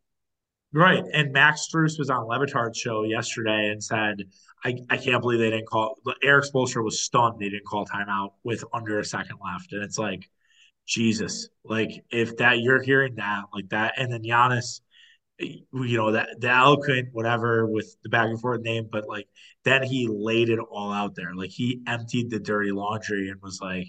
Right, and Max Strus was on Le Batard's show yesterday and said, "I, I can't believe they didn't call." Erik Spoelstra was stunned they didn't call timeout with under a second left, and it's like Jesus, like if that you're hearing that like that, and then Giannis, you know that the eloquent whatever with the back and forth name, but like then he laid it all out there. Like he emptied the dirty laundry and was like,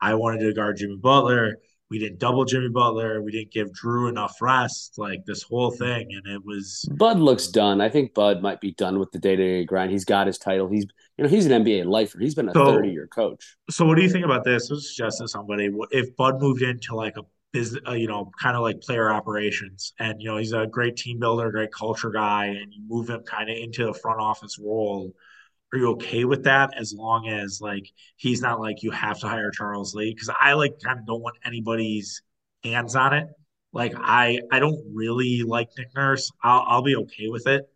I wanted to guard Jimmy Butler. We didn't double Jimmy Butler. We didn't give Jrue enough rest. Like this whole thing, and it was. Bud looks done. I think Bud might be done with the day to day grind. He's got his title. He's you know he's an NBA lifer. He's been a thirty year coach. So what do you think about this? Is just to somebody. If Bud moved into like a business, uh, you know, kind of like player operations, and you know he's a great team builder, great culture guy, and you move him kind of into the front office role are you okay with that as long as like he's not like you have to hire Charles Lee? Because I like kind of don't want anybody's hands on it. Like I I don't really like Nick Nurse. I'll I'll be okay with it,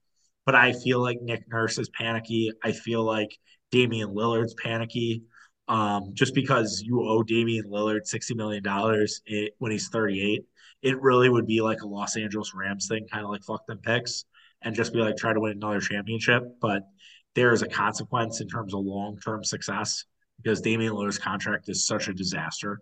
but I feel like Nick Nurse is panicky. I feel like Damian Lillard's panicky. Um, just because you owe Damian Lillard sixty million dollars when he's thirty eight, it really would be like a Los Angeles Rams thing, kind of like fuck them picks, and just be like try to win another championship. But there is a consequence in terms of long term success because Damian Lillard's contract is such a disaster.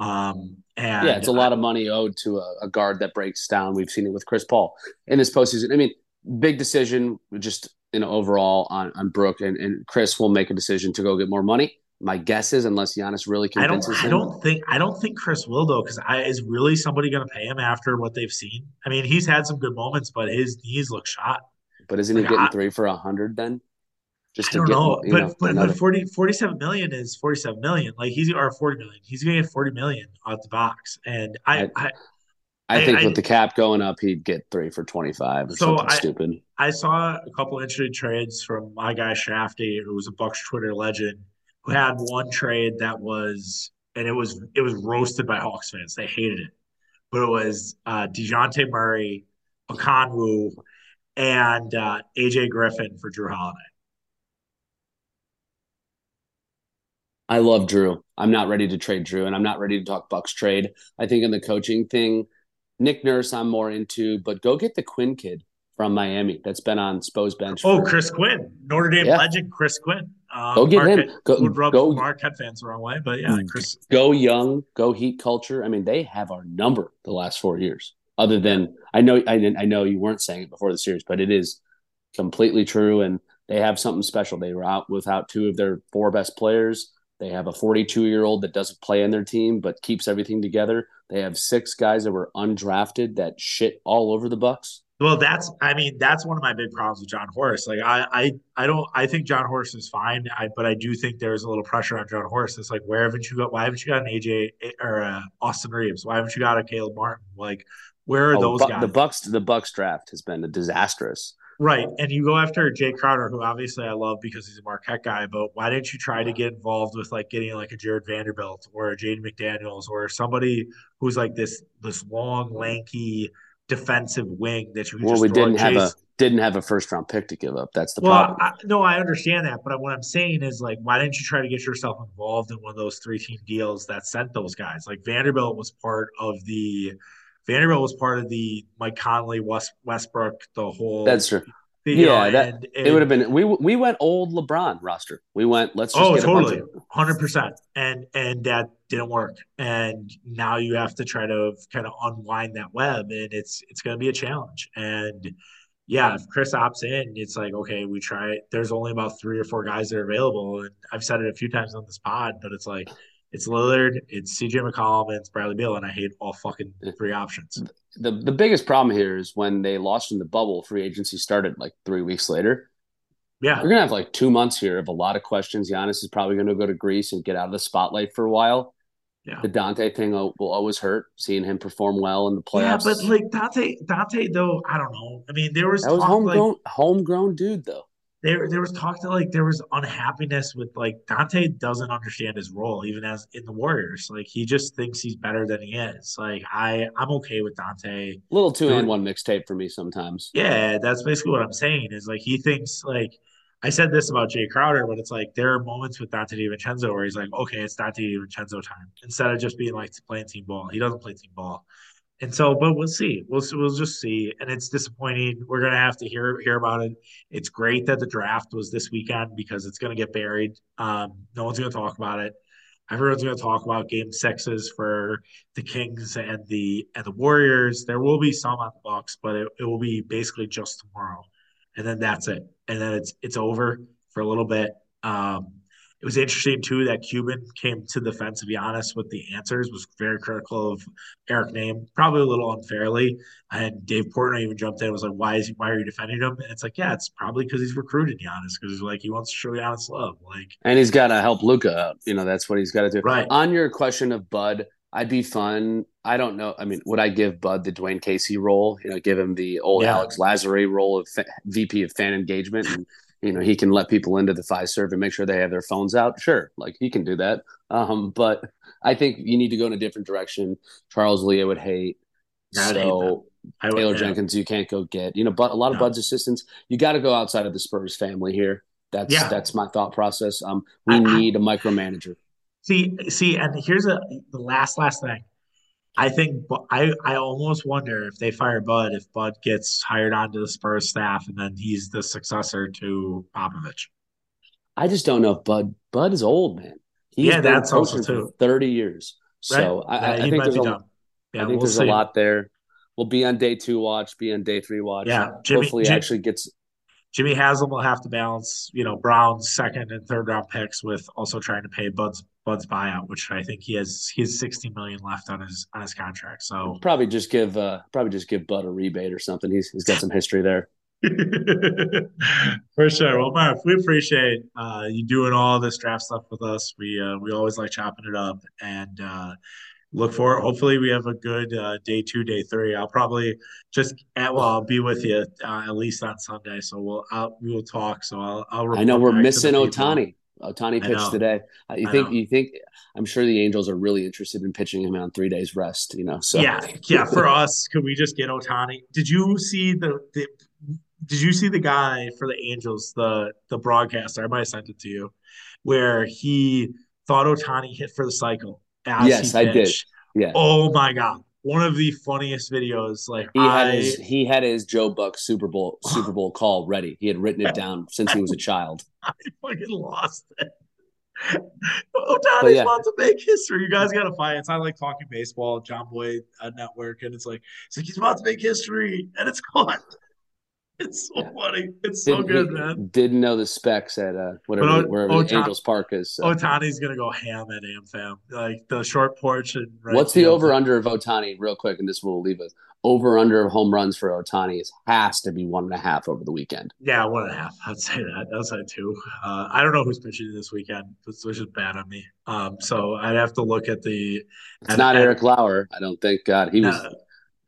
Um, and yeah, it's a lot of money owed to a, a, guard that breaks down. We've seen it with Chris Paul in this postseason. I mean, big decision, just you know, overall on on Brook and, and Chris will make a decision to go get more money. My guess is, unless Giannis really convinces I don't, him. I don't think I don't think Chris will though, because is really somebody going to pay him after what they've seen? I mean, he's had some good moments, but his knees look shot. But isn't like, he getting I, three for a hundred then? Just I don't get, know, but know, but, another... but 40, 47 million is 47 million. Like he's or 40 million. He's gonna get 40 million out the box. And I I, I, I think I, with the cap going up, he'd get three for 25 or so something stupid. I saw a couple interesting trades from my guy Shafty, who was a Bucks Twitter legend, who had one trade that was and it was it was roasted by Hawks fans. They hated it. But it was uh DeJounte Murray, Okongwu, and uh, AJ Griffin for Jrue Holiday. I love Jrue. I'm not ready to trade Jrue, and I'm not ready to talk Bucks trade. I think in the coaching thing, Nick Nurse, I'm more into, but go get the Quinn kid from Miami that's been on Spo's bench. Oh, for, Chris Quinn, Notre Dame yeah. legend, Chris Quinn. Um, go get Marquette, him. Go, would rub go, Marquette fans the wrong way, but yeah, mm. Chris. Go young, go Heat culture. I mean, they have our number the last four years. Other than I know, I, I know you weren't saying it before the series, but it is completely true, and they have something special. They were out without two of their four best players. They have a 42 year old that doesn't play in their team but keeps everything together. They have six guys that were undrafted that shit all over the Bucks. Well, that's I mean that's one of my big problems with Jon Horst. Like I I, I don't I think Jon Horst is fine. I, but I do think there's a little pressure on Jon Horst. It's like where haven't you got? Why haven't you got an AJ or uh, Austin Reaves? Why haven't you got a Caleb Martin? Like where are oh, those bu- guys? The Bucks the Bucks draft has been a disastrous. Right. And you go after Jae Crowder, who obviously I love because he's a Marquette guy, but why didn't you try to get involved with like getting like a Jarred Vanderbilt or a Jaden McDaniels or somebody who's like this this long, lanky defensive wing that you Well, we didn't have a didn't have a first round pick to give up. That's the well, problem. I, no, I understand that, but what I'm saying is like, why didn't you try to get yourself involved in one of those three team deals that sent those guys? Like Vanderbilt was part of the Vanderbilt was part of the Mike Conley, West, Westbrook, the whole. That's true. Know, yeah, that and, and, it would have been. We we went old LeBron roster. We went. Let's. oh, totally, hundred percent, and and that didn't work. And now you have to try to kind of unwind that web, and it's it's going to be a challenge. And yeah, if Chris opts in, it's like okay, we try. There's only about three or four guys that are available, and I've said it a few times on this pod, but it's like it's Lillard, it's CJ McCollum, and it's Bradley Beal, and I hate all fucking three options. The the biggest problem here is when they lost in the bubble, free agency started like three weeks later. Yeah. We're gonna have like two months here of a lot of questions. Giannis is probably gonna go to Greece and get out of the spotlight for a while. Yeah. The Donte thing will always hurt, seeing him perform well in the playoffs. Yeah, but like Donte, Donte though, I don't know. I mean, there was that was homegrown, like, homegrown dude though there there was talk that like there was unhappiness with like Donte doesn't understand his role even as in the Warriors. Like he just thinks he's better than he is. Like I I'm okay with Donte. A little two and one mixtape for me sometimes. Yeah, that's basically what I'm saying. Is like he thinks like I said this about Jae Crowder, but it's like there are moments with Donte DiVincenzo where he's like, okay, it's Donte DiVincenzo time instead of just being like playing team ball. He doesn't play team ball. And so, but we'll see. We'll we'll just see. And it's disappointing. We're gonna have to hear hear about it. It's great that the draft was this weekend because it's gonna get buried. Um, no one's gonna talk about it. Everyone's gonna talk about game sixes for the Kings and the and the Warriors. There will be some on the Bucks, but it, it will be basically just tomorrow, and then that's it. And then it's it's over for a little bit. Um, it was interesting too that Cuban came to the fence. To be honest, with the answers, was very critical of Eric Nehm, probably a little unfairly. And Dave Portnoy even jumped in and was like, "Why is he? Why are you defending him?" And it's like, yeah, it's probably because he's recruited Giannis because he's like he wants to show Giannis love. Like, and he's got to help Luka out. You know, that's what he's got to do. Right. On your question of Bud, I'd be fun. I don't know. I mean, would I give Bud the Dwane Casey role? You know, give him the old yeah. Alex Lasry role of VP of fan engagement and you know he can let people into the Fiserv and make sure they have their phones out. Sure, like he can do that. Um, but I think you need to go in a different direction. Charles Lee would hate. I'd so hate Taylor Jenkins, you can't go get. You know, but a lot of no. Bud's assistants. You got to go outside of the Spurs family here. That's yeah. that's my thought process. Um, we I, need a micromanager. See, see, and here's a the last last thing. I think I I almost wonder if they fire Bud if Bud gets hired onto the Spurs staff and then he's the successor to Popovich. I just don't know if Bud Bud is old man. He's yeah, that's also too. thirty years. So right? I, yeah, I, think there's, a, yeah, I think we'll there's a lot there. We'll be on day two watch, be on day three watch. Yeah, Jimmy, hopefully Jimmy, actually gets. Jimmy Haslam will have to balance, you know, Brown's second and third round picks with also trying to pay Bud's Bud's buyout, which I think he has he has 60 million left on his on his contract. So probably just give uh probably just give Bud a rebate or something. He's he's got some history there. For sure. Well, Mark, we appreciate uh, you doing all this draft stuff with us. We uh, we always like chopping it up and uh, look for. Hopefully, we have a good uh, day two, day three. I'll probably just at, well, I'll be with you uh, at least on Sunday. So we'll I'll, we will talk. So I'll I'll. I know we're missing Ohtani. Ohtani pitched today. Uh, you I think know. you think I'm sure the Angels are really interested in pitching him on three days rest. You know, so yeah, yeah. For us, could we just get Ohtani? Did you see the, the Did you see the guy for the Angels, the the broadcaster? I might have sent it to you, where he thought Ohtani hit for the cycle. yes, I did. Yeah. Oh my god, one of the funniest videos. Like he had his he had his Joe Buck Super Bowl Super Bowl call ready. He had written it down since he was a child. I fucking lost it. Ohtani's yeah. about to make history. You guys got to find it. It's not like talking baseball, Jomboy uh, Network, and it's like it's like he's about to make history, and it's gone. It's so yeah. funny. It's so didn't, good, man. Didn't know the specs at uh, whatever o- wherever Angels Park is. So. Ohtani's gonna go ham at AmFam, like the short porch and. Right What's the over under of Ohtani, real quick, and this will leave us. Over under of home runs for Ohtani is has to be one and a half over the weekend. Yeah, one and a half. I'd say that. I'd say two. Uh, I don't know who's pitching this weekend, which is bad on me. Um, so I'd have to look at the. It's at, not Eric Lauer. I don't think. God, he was. Uh,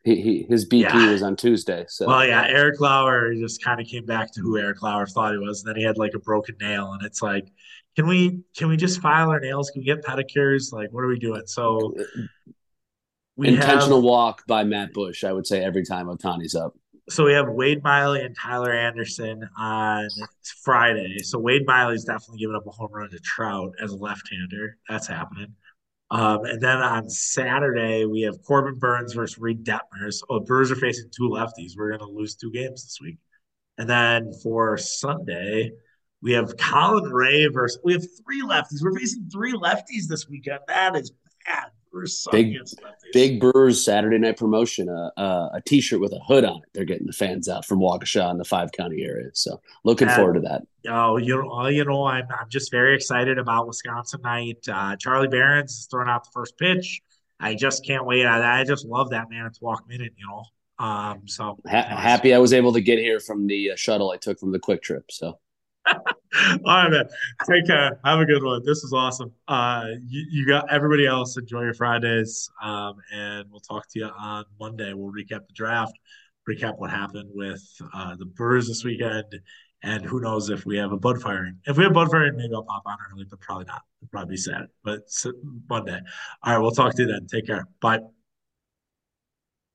he, he his BP yeah. was on Tuesday. So well, yeah, Eric Lauer just kind of came back to who Eric Lauer thought he was, and then he had like a broken nail, and it's like, can we can we just file our nails? Can we get pedicures? Like, what are we doing? So uh, we intentional have, walk by Matt Bush. I would say every time Ohtani's up. So we have Wade Miley and Tyler Anderson on Friday. So Wade Miley's definitely giving up a home run to Trout as a left-hander. That's happening. Um, and then on Saturday we have Corbin Burnes versus Reid Detmers. Oh, the Brewers are facing two lefties. We're going to lose two games this week. And then for Sunday we have Colin Rea versus. We have three lefties. We're facing three lefties this weekend. That is bad big, big Brewers Saturday night promotion. Uh, uh, a T-shirt with a hood on it. They're getting the fans out from Waukesha and the five county area. So looking and, forward to that. Oh, you know, you know, I'm I'm just very excited about Wisconsin night. Uh, Charlie Berens is throwing out the first pitch. I just can't wait. I, I just love that man. It's walk minute, you know. Um, so ha- happy I was able to get here from the uh, shuttle I took from the Kwik Trip. So All right, man. Take care. Have a good one. This is awesome. Uh, you, you got everybody else. Enjoy your Fridays, um, and we'll talk to you on Monday. We'll recap the draft, recap what happened with uh, the Brewers this weekend, and who knows if we have a bud firing. If we have bud firing, maybe I'll pop on early, but probably not. It'll probably be sad. But Monday. All right, we'll talk to you then. Take care. Bye.